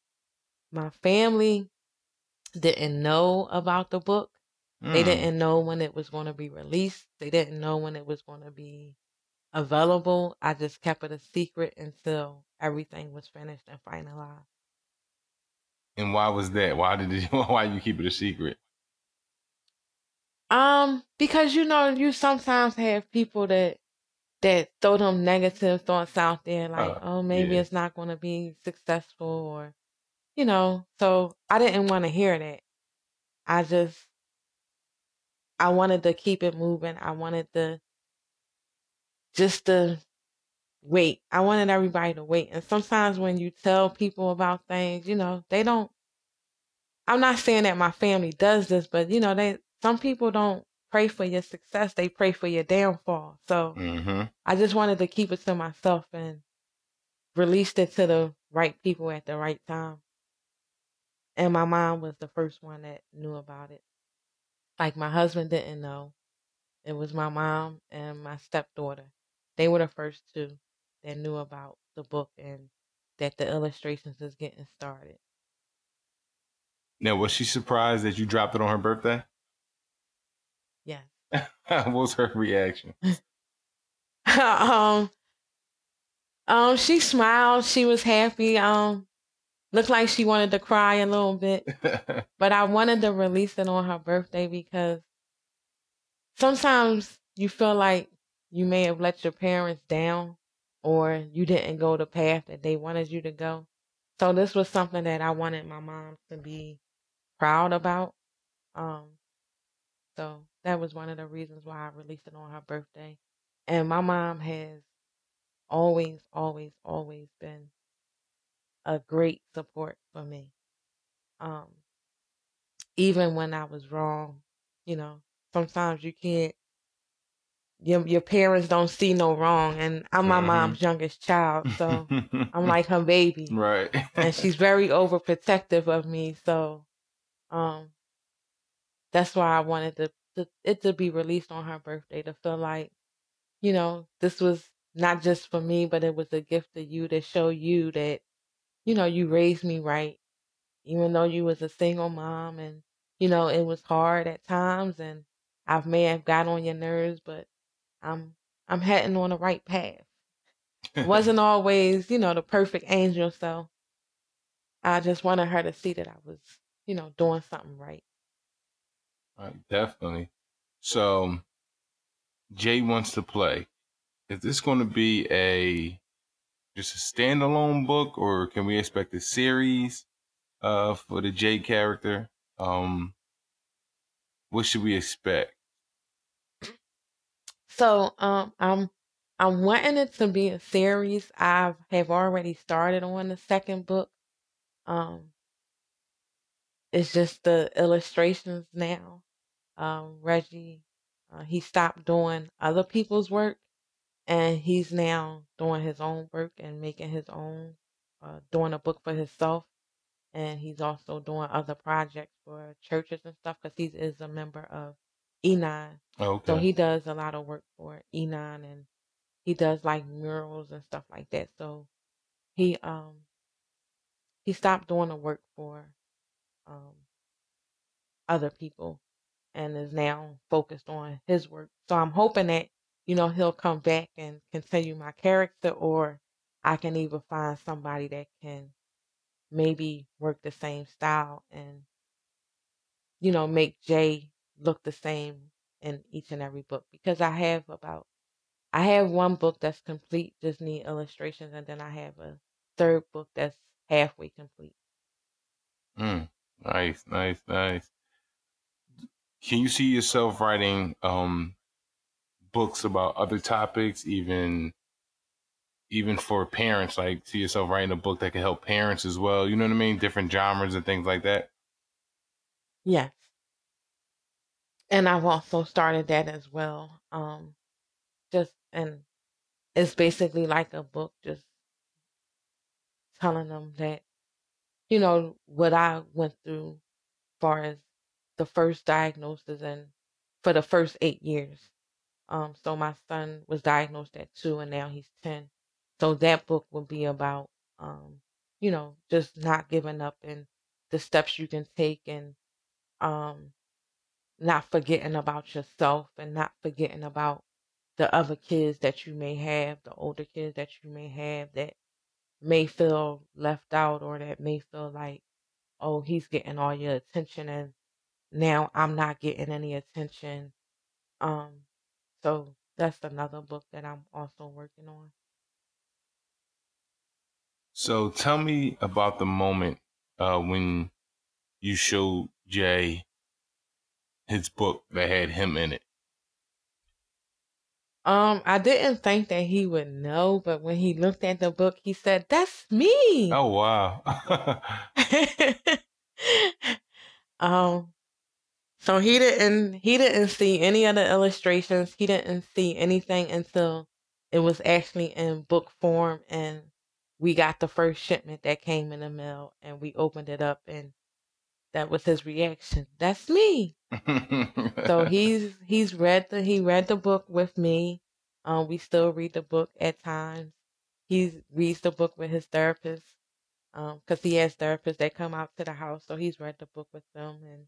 My family didn't know about the book. They Mm. didn't know when it was going to be released. They didn't know when it was going to be available. I just kept it a secret until everything was finished and finalized. And why was that? Why did you? <laughs> Why you keep it a secret? Um, because you know, you sometimes have people that that throw them negative thoughts out there, like, Uh, oh, maybe yeah. it's not going to be successful, or you know. So I didn't want to hear that. I just, I wanted to keep it moving. I wanted to just to wait. I wanted everybody to wait. And sometimes when you tell people about things, you know, they don't. I'm not saying that my family does this, but you know, they some people don't pray for your success; they pray for your downfall. So Mm-hmm. I just wanted to keep it to myself and released it to the right people at the right time. And my mom was the first one that knew about it. Like my husband didn't know. It was my mom and my stepdaughter. They were the first two that knew about the book and that the illustrations is getting started. Now, was she surprised that you dropped it on her birthday? Yes. <laughs> what was her reaction? <laughs> um um she smiled, she was happy. Um looked like she wanted to cry a little bit. <laughs> But I wanted to release it on her birthday because sometimes you feel like you may have let your parents down or you didn't go the path that they wanted you to go. So this was something that I wanted my mom to be proud about. Um so that was one of the reasons why I released it on her birthday. And my mom has always, always, always been a great support for me. Um even when I was wrong, you know, sometimes you can't your your parents don't see no wrong and I'm my Mhm. mom's youngest child, so I'm <laughs> like her baby. right. And she's very overprotective of me, so um that's why I wanted to, to it to be released on her birthday to feel like, you know, this was not just for me, but it was a gift to you to show you that, you know, you raised me right, even though you was a single mom and, you know, it was hard at times and I may have got on your nerves, but I'm I'm heading on the right path. <laughs> Wasn't always, you know, the perfect angel, so I just wanted her to see that I was, you know, doing something right. Right, definitely. So, Jay wants to play. Is this going to be a just a standalone book, or can we expect a series uh, for the Jay character? Um, what should we expect? So um I'm I'm wanting it to be a series. I have already started on the second book. Um, it's just the illustrations now. Um, Reggie, uh, he stopped doing other people's work, and he's now doing his own work and making his own, uh, doing a book for himself. And he's also doing other projects for churches and stuff because he is a member of E9. Okay. So he does a lot of work for E9 and he does like murals and stuff like that. So he um he stopped doing the work for um other people and is now focused on his work. So I'm hoping that you know he'll come back and continue my character or I can even find somebody that can maybe work the same style and you know make Jay look the same in each and every book because I have about I have one book that's complete, just need illustrations, and then I have a third book that's halfway complete. Mm, nice, nice, nice. Can you see yourself writing um, books about other topics, even even for parents? Like, see yourself writing a book that can help parents as well. You know what I mean? Different genres and things like that. Yes, and I've also started that as well. Um, just and it's basically like a book just telling them that you know what I went through as far as the first diagnosis and for the first eight years. Um, so my son was diagnosed at two and now he's ten. So that book will be about um, you know, just not giving up and the steps you can take and um not forgetting about yourself and not forgetting about the other kids that you may have, the older kids that you may have that may feel left out or that may feel like, oh, he's getting all your attention and now I'm not getting any attention. Um, so that's another book that I'm also working on. So tell me about the moment uh, when you showed Jay his book that had him in it. Um, I didn't think that he would know, but when he looked at the book, he said, "That's me." Oh wow. <laughs> <laughs> um, so he didn't he didn't see any of the illustrations. He didn't see anything until it was actually in book form, and we got the first shipment that came in the mail, and we opened it up, and that was his reaction. That's me. <laughs> so he's he's read the he read the book with me. Um, we still read the book at times. He reads the book with his therapist. Um, because he has therapists that come out to the house, so he's read the book with them, and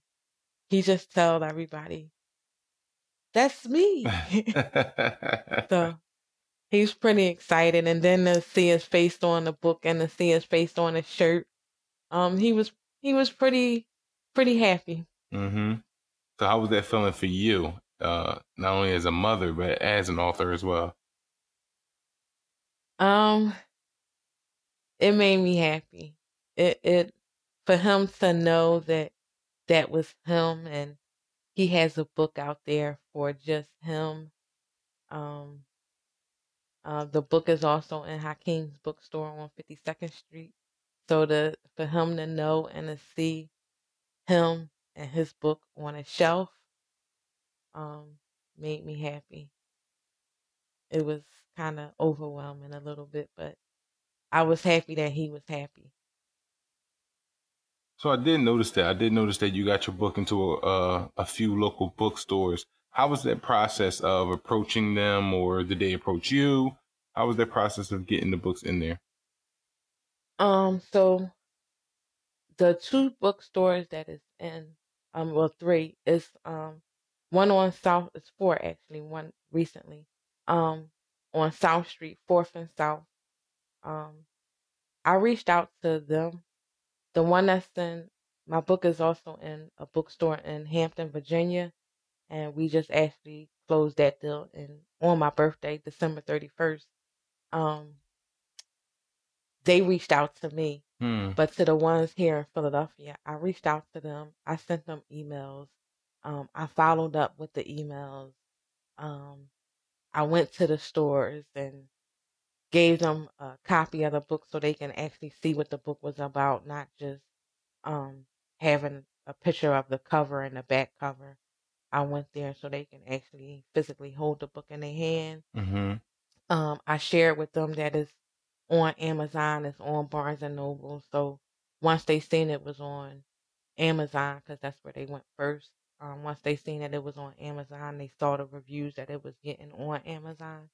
he just told everybody, "That's me." <laughs> <laughs> so he's pretty excited, and then to see his face on the book and to see his face on the shirt, um, he was he was pretty pretty happy. Mm-hmm. So how was that feeling for you? Uh, not only as a mother, but as an author as well. Um, it made me happy. It it for him to know that that was him and he has a book out there for just him. Um, uh, the book is also in Hakim's bookstore on 52nd Street. So to for him to know and to see him and his book on a shelf um, made me happy. It was kind of overwhelming a little bit, but I was happy that he was happy. So I did notice that. I did notice that you got your book into a, a few local bookstores. How was that process of approaching them, or did they approach you? How was that process of getting the books in there? Um, so the two bookstores that is in um well three is um one on South is four actually, one recently. Um on South Street, fourth and South. Um I reached out to them. The one that's in my book is also in a bookstore in Hampton, Virginia. And we just actually closed that deal in on my birthday, December thirty first. Um they reached out to me Hmm. but to the ones here in Philadelphia, I reached out to them. I sent them emails. Um, I followed up with the emails. Um, I went to the stores and gave them a copy of the book so they can actually see what the book was about, not just um, having a picture of the cover and the back cover. I went there so they can actually physically hold the book in their hand. Mm-hmm. Um, I shared with them that it's on Amazon, it's on Barnes and Noble. So once they seen it was on Amazon, because that's where they went first. Um, once they seen that it was on Amazon, they saw the reviews that it was getting on Amazon.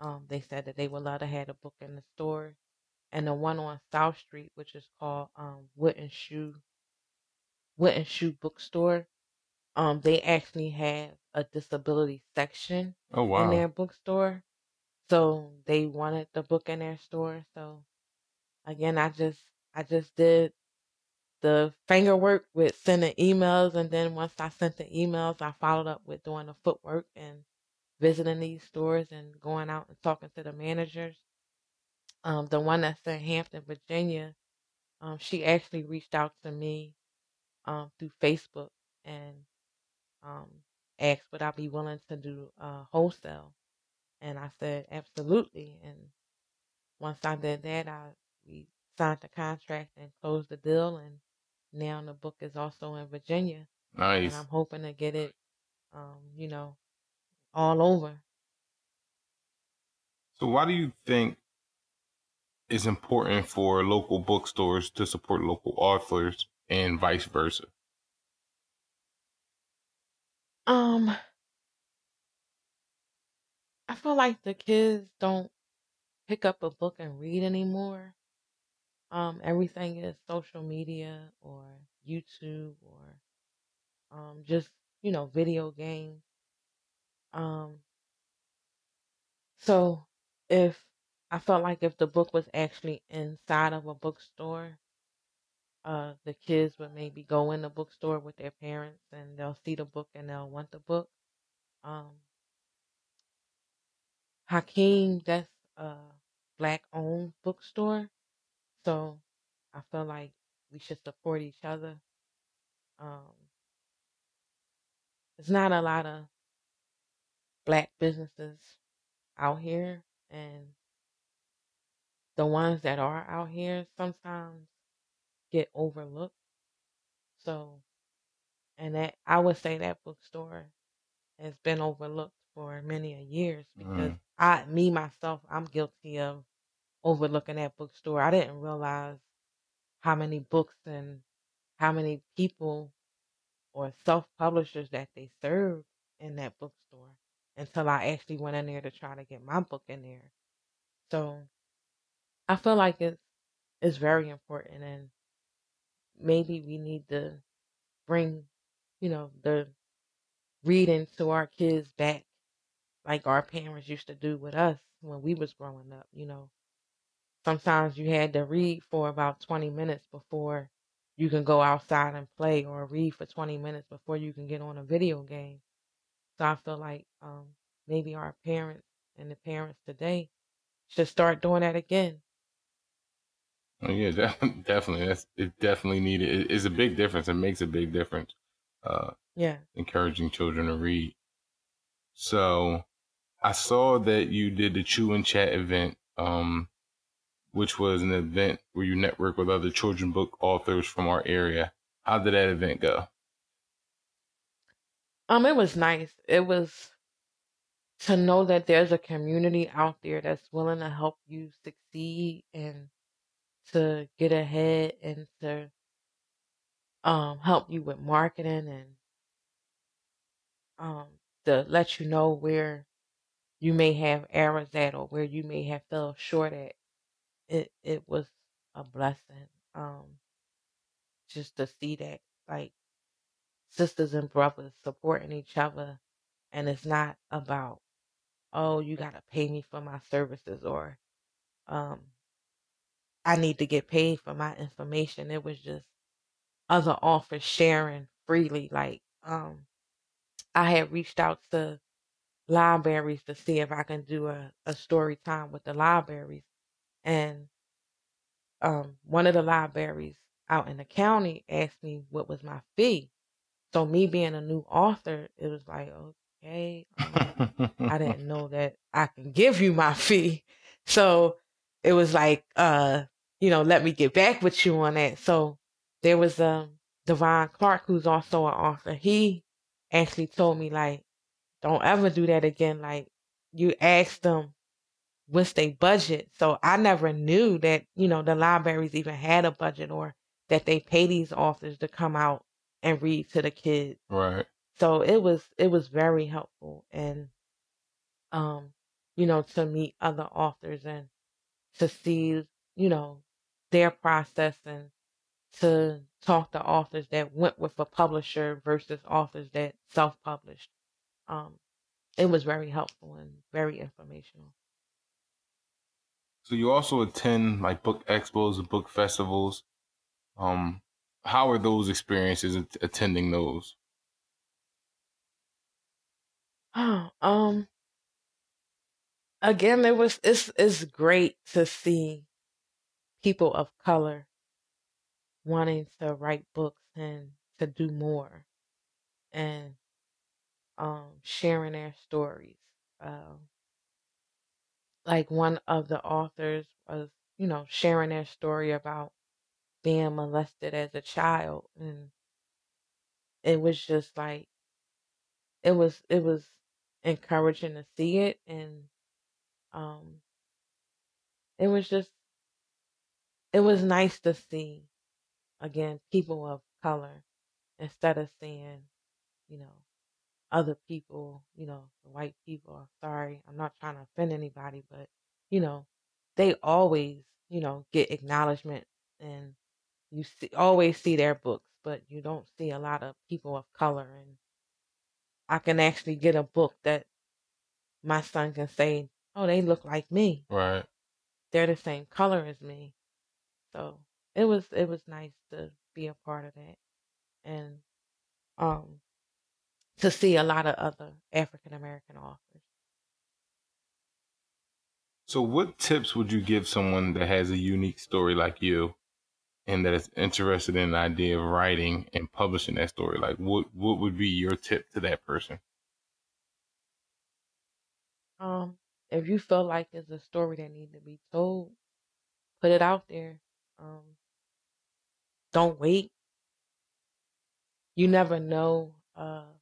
Um, they said that they would love to have the book in the store. And the one on South Street, which is called um, Wooden Shoe Wooden Shoe Bookstore, um, they actually have a disability section Oh wow. in their bookstore. So they wanted the book in their store. So again, I just I just did the finger work with sending emails, and then once I sent the emails, I followed up with doing the footwork and visiting these stores and going out and talking to the managers. Um, the one that's in Hampton, Virginia, um, she actually reached out to me um, through Facebook and um, asked would I be willing to do uh, wholesale, and I said absolutely. And once I did that, I we signed the contract and closed the deal, and now the book is also in Virginia, and Nice. I'm hoping to get it, um, you know, all over. So why do you think it's important for local bookstores to support local authors and vice versa? Um, I feel like the kids don't pick up a book and read anymore. Um, everything is social media or YouTube or um, just you know video games. Um, so if I felt like if the book was actually inside of a bookstore, uh, the kids would maybe go in the bookstore with their parents and they'll see the book and they'll want the book. Um, Hakim, that's a black owned bookstore. So I feel like we should support each other. Um, there's not a lot of black businesses out here, and the ones that are out here sometimes get overlooked. So, and that I would say that bookstore has been overlooked for many a years because Mm. I, me myself, I'm guilty of overlooking that bookstore. I didn't realize how many books and how many people or self publishers that they serve in that bookstore until I actually went in there to try to get my book in there. So I feel like it's it's very important and maybe we need to bring, you know, the reading to our kids back like our parents used to do with us when we was growing up, you know. Sometimes you had to read for about 20 minutes before you can go outside and play or read for 20 minutes before you can get on a video game. So I feel like um, maybe our parents and the parents today should start doing that again. Oh, yeah, <laughs> de- definitely. That's it's definitely needed. It- It's a big difference. It makes a big difference. Uh, Yeah. encouraging children to read. So I saw that you did the Chew and Chat event, um, which was an event where you network with other children book authors from our area. How did that event go? Um, it was nice. It was to know that there's a community out there that's willing to help you succeed and to get ahead and to um help you with marketing and um to let you know where you may have errors at or where you may have fell short at. It it was a blessing. Um just to see that like sisters and brothers supporting each other and it's not about oh you got to pay me for my services or um I need to get paid for my information. It was just other authors sharing freely. Like, um, I had reached out to libraries to see if I can do a, a story time with the libraries. And um, one of the libraries out in the county asked me what was my fee. So me being a new author, it was like, okay. Um, I <laughs> didn't know that I can give you my fee. So it was like, uh, you know, let me get back with you on that. So there was um Devon Clark, who's also an author. He actually told me like, don't ever do that again. Like you ask them what's their budget. So I never knew that, you know, the libraries even had a budget or that they pay these authors to come out and read to the kids. Right. So it was it was very helpful and um, you know, to meet other authors and to see, you know, their process and to talk to authors that went with a publisher versus authors that self-published. Um, it was very helpful and very informational. So you also attend like book expos and book festivals. Um, how are those experiences attending those? Oh, <gasps> um, again, it was it's it's great to see people of color wanting to write books and to do more and um sharing their stories. Um, like one of the authors was, you know, sharing their story about being molested as a child and it was just like it was it was encouraging to see it and um it was just it was nice to see again people of color instead of seeing you know other people you know white people sorry i'm not trying to offend anybody but you know they always you know get acknowledgement and you see, always see their books but you don't see a lot of people of color and i can actually get a book that my son can say oh they look like me. Right. They're the same color as me. So it was it was nice to be a part of that and um to see a lot of other African American authors. So what tips would you give someone that has a unique story like you and that is interested in the idea of writing and publishing that story? Like what what would be your tip to that person? Um if you feel like it's a story that needs to be told, put it out there. Um don't wait. You never know. Uh,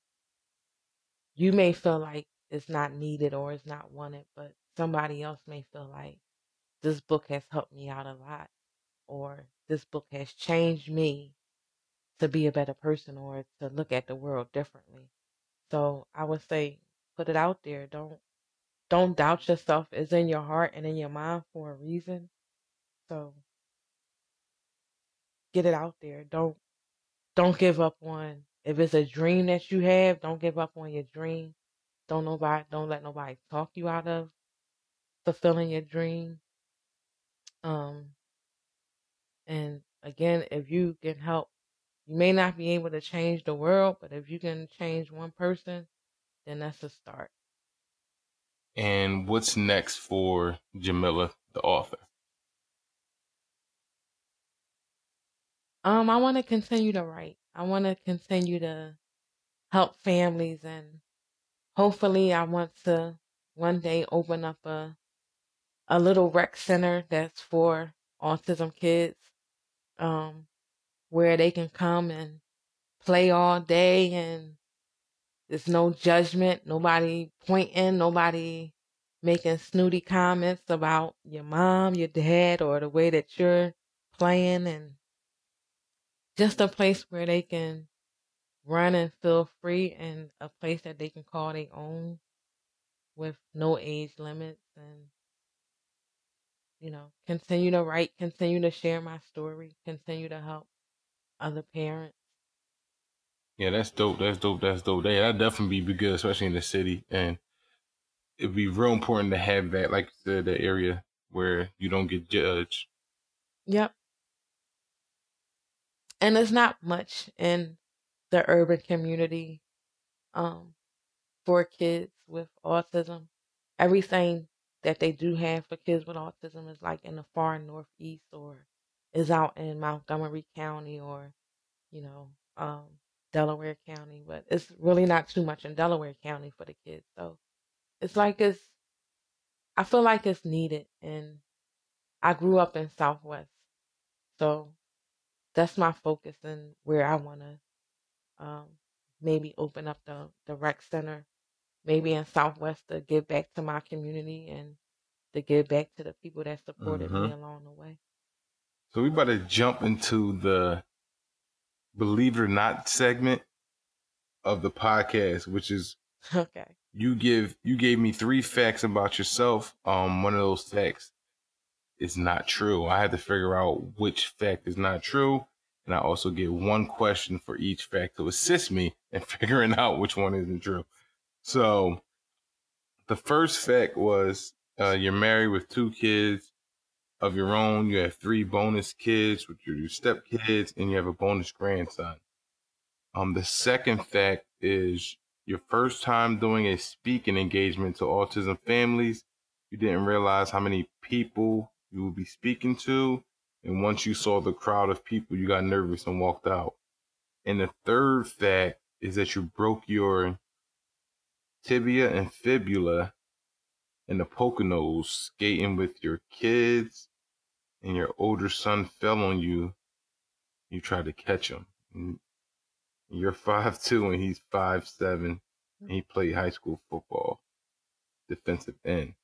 you may feel like it's not needed or it's not wanted, but somebody else may feel like this book has helped me out a lot, or this book has changed me to be a better person or to look at the world differently. So I would say put it out there. Don't don't doubt yourself. It's in your heart and in your mind for a reason. So get it out there. Don't don't give up on if it's a dream that you have, don't give up on your dream. Don't nobody don't let nobody talk you out of fulfilling your dream. Um and again, if you can help you may not be able to change the world, but if you can change one person, then that's a start. And what's next for Jamila, the author? Um, I want to continue to write. I want to continue to help families and hopefully I want to one day open up a a little rec center that's for autism kids um where they can come and play all day and there's no judgment, nobody pointing, nobody making snooty comments about your mom, your dad or the way that you're playing and just a place where they can run and feel free and a place that they can call their own with no age limits and you know continue to write continue to share my story continue to help other parents. Yeah that's dope that's dope that's dope. Yeah, that definitely be good especially in the city and it'd be real important to have that like you said the area where you don't get judged. Yep. And there's not much in the urban community um, for kids with autism. Everything that they do have for kids with autism is like in the far northeast or is out in Montgomery County or, you know, um, Delaware County, but it's really not too much in Delaware County for the kids. So it's like it's, I feel like it's needed. And I grew up in Southwest. So that's my focus and where I want to um, maybe open up the, the rec center, maybe in Southwest to give back to my community and to give back to the people that supported mm-hmm. me along the way. So we about to jump into the believe it or not segment of the podcast, which is <laughs> okay. You give you gave me three facts about yourself. Um, one of those facts is not true. I had to figure out which fact is not true, and I also get one question for each fact to assist me in <laughs> figuring out which one isn't true. So, the first fact was uh, you're married with two kids of your own. You have three bonus kids, are your stepkids, and you have a bonus grandson. Um, the second fact is your first time doing a speaking engagement to autism families. You didn't realize how many people you would be speaking to. And once you saw the crowd of people, you got nervous and walked out. And the third fact is that you broke your tibia and fibula in the Poconos skating with your kids and your older son fell on you. You tried to catch him. And you're <laughs> five two and he's five seven and he played high school football. Defensive end.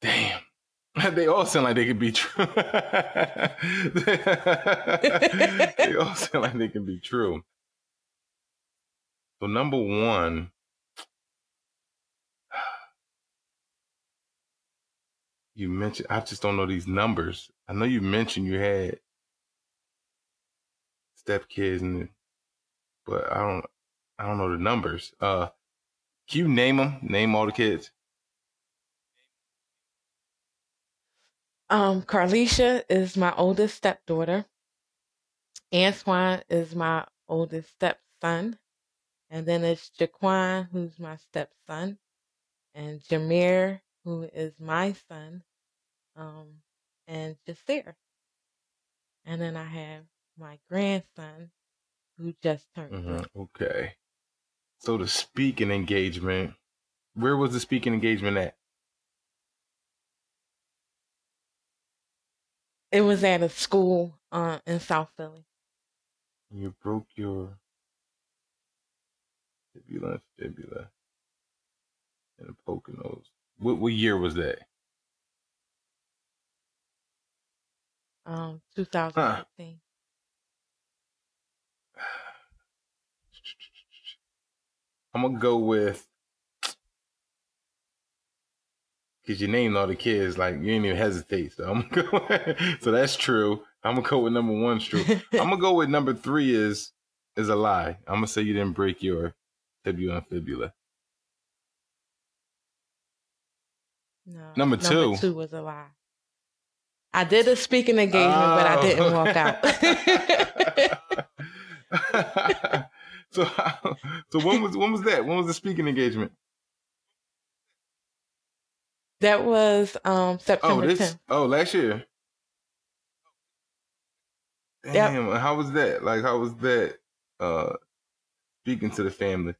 Damn. <laughs> They all sound like they could be true. <laughs> they all sound like they can be true. So number one, you mentioned I just don't know these numbers. I know you mentioned you had stepkids and but I don't I don't know the numbers. Uh can you name them? Name all the kids. Um, Carlicia is my oldest stepdaughter. Antoine is my oldest stepson. And then it's Jaquan, who's my stepson. And Jameer, who is my son. Um, and just there. And then I have my grandson, who just turned. Mm-hmm. Okay. So the speaking engagement, where was the speaking engagement at? It was at a school uh, in South Philly. You broke your fibula and fibula in the Poconos. What what year was that? Um, 2015. Huh. I'm gonna go with because you named all the kids, like you didn't even hesitate. So I'm gonna <laughs> go. so that's true. I'm gonna go with number one's true. I'm gonna go with number three is is a lie. I'm gonna say you didn't break your fibula and fibula. No. Number two. Number two was a lie. I did a speaking engagement, oh. but I didn't walk out. <laughs> so, so when was when was that? When was the speaking engagement? That was um September oh, this, 10th. Oh, last year. Damn, yep. how was that? Like, how was that? Uh, speaking to the family.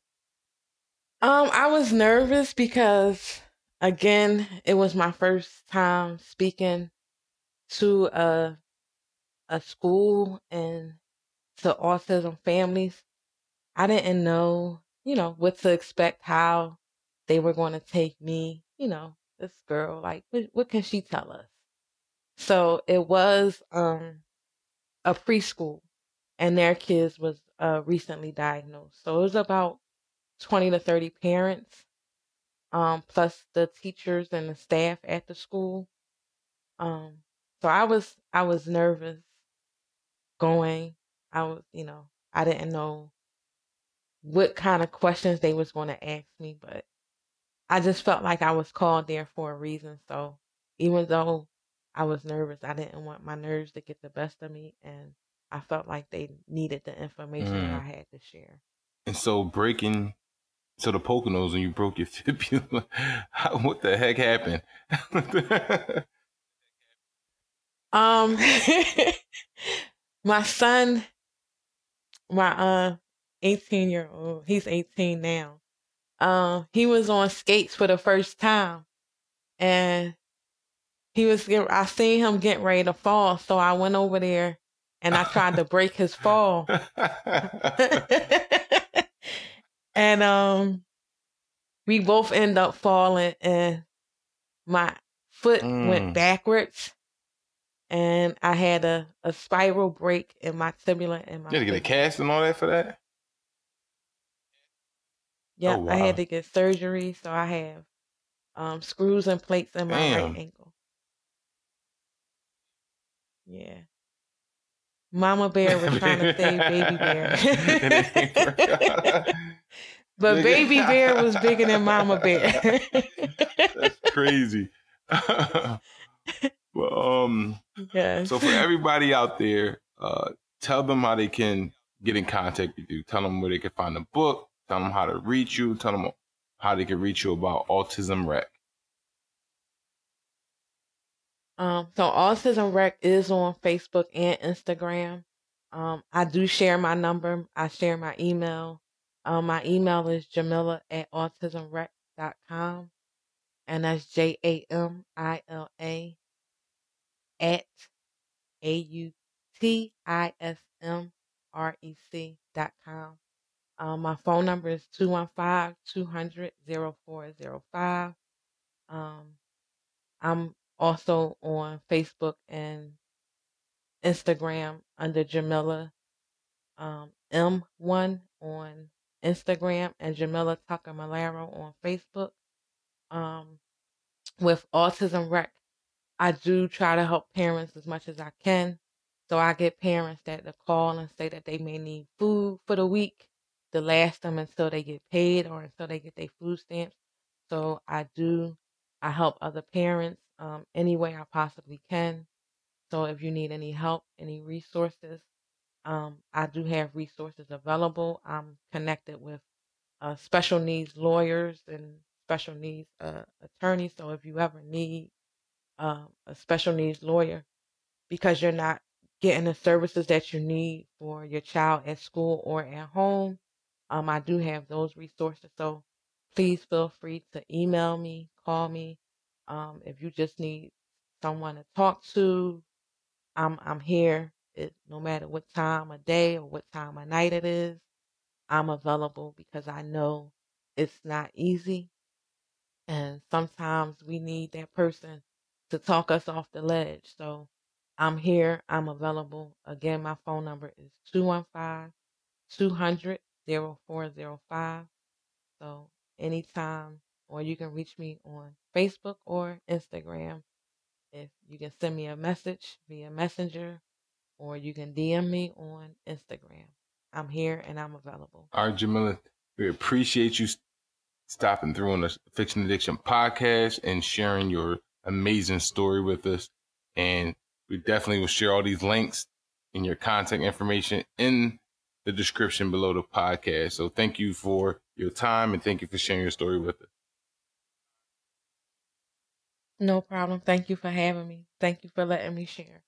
Um, I was nervous because, again, it was my first time speaking to a a school and to autism families. I didn't know, you know, what to expect, how they were going to take me, you know, this girl, like, what, what can she tell us? So it was um, a preschool, and their kids was uh, recently diagnosed. So it was about 20 to 30 parents, um, plus the teachers and the staff at the school. Um, so I was I was nervous going. I was, you know, I didn't know what kind of questions they was going to ask me, but I just felt like I was called there for a reason. So even though I was nervous, I didn't want my nerves to get the best of me, and I felt like they needed the information mm. that I had to share. And so breaking to the Poconos and you broke your <laughs> fibula, what the heck happened? <laughs> um, <laughs> my son my uh 18 year old, he's 18 now. Um, he was on skates for the first time, and he was. I seen him getting ready to fall, so I went over there and I tried to break his fall. <laughs> and um, we both end up falling, and my foot mm. went backwards and I had a, a spiral break in my tibia and my. You had to get a cast and all that for that. Yeah, oh, wow. I had to get surgery, so I have um, screws and plates in my Damn. right ankle. Yeah. Mama Bear was trying to save Baby Bear. <laughs> <laughs> but Baby Bear was bigger than Mama <laughs> Bear. That's crazy. Well, um, yes. So for everybody out there, uh, tell them how they can get in contact with you. Tell them where they can find the book. Tell them how to reach you. Tell them how they can reach you about Autism Rec. Um, so Autism Rec is on Facebook and Instagram. Um, I do share my number. I share my email. Um, my email is jamila at autismrec.com. And that's J A M I L A at A U T I S M R E C dot com. Um, my phone number is 215 200 0405. Um, I'm also on Facebook and Instagram under Jamila um, M1 on Instagram and Jamila Tucker Mulero on Facebook. Um, with Autism Rec, I do try to help parents as much as I can. So I get parents that to call and say that they may need food for the week to last them until they get paid or until they get their food stamps. So I do, I help other parents um, any way I possibly can. So if you need any help, any resources, um, I do have resources available. I'm connected with uh, special needs lawyers and special needs uh, attorneys. So if you ever need um, a special needs lawyer because you're not getting the services that you need for your child at school or at home, um, I do have those resources. So please feel free to email me, call me. Um, if you just need someone to talk to, I'm I'm here. It, no matter what time of day or what time of night it is, I'm available because I know it's not easy. And sometimes we need that person to talk us off the ledge. So I'm here. I'm available. Again, my phone number is 215 200 0405. So anytime, or you can reach me on Facebook or Instagram. If you can send me a message via Messenger, or you can DM me on Instagram. I'm here and I'm available. All right, Jamila, we appreciate you stopping through on the Fiction Addiction podcast and sharing your amazing story with us. And we definitely will share all these links and your contact information in the description below the podcast. So thank you for your time and thank you for sharing your story with us. No problem. Thank you for having me. Thank you for letting me share.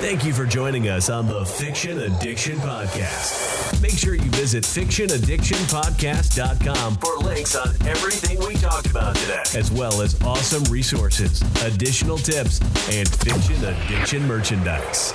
Thank you for joining us on the Fiction Addiction Podcast. Make sure you visit fictionaddictionpodcast.com for links on everything we talked about today, as well as awesome resources, additional tips, and fiction addiction merchandise.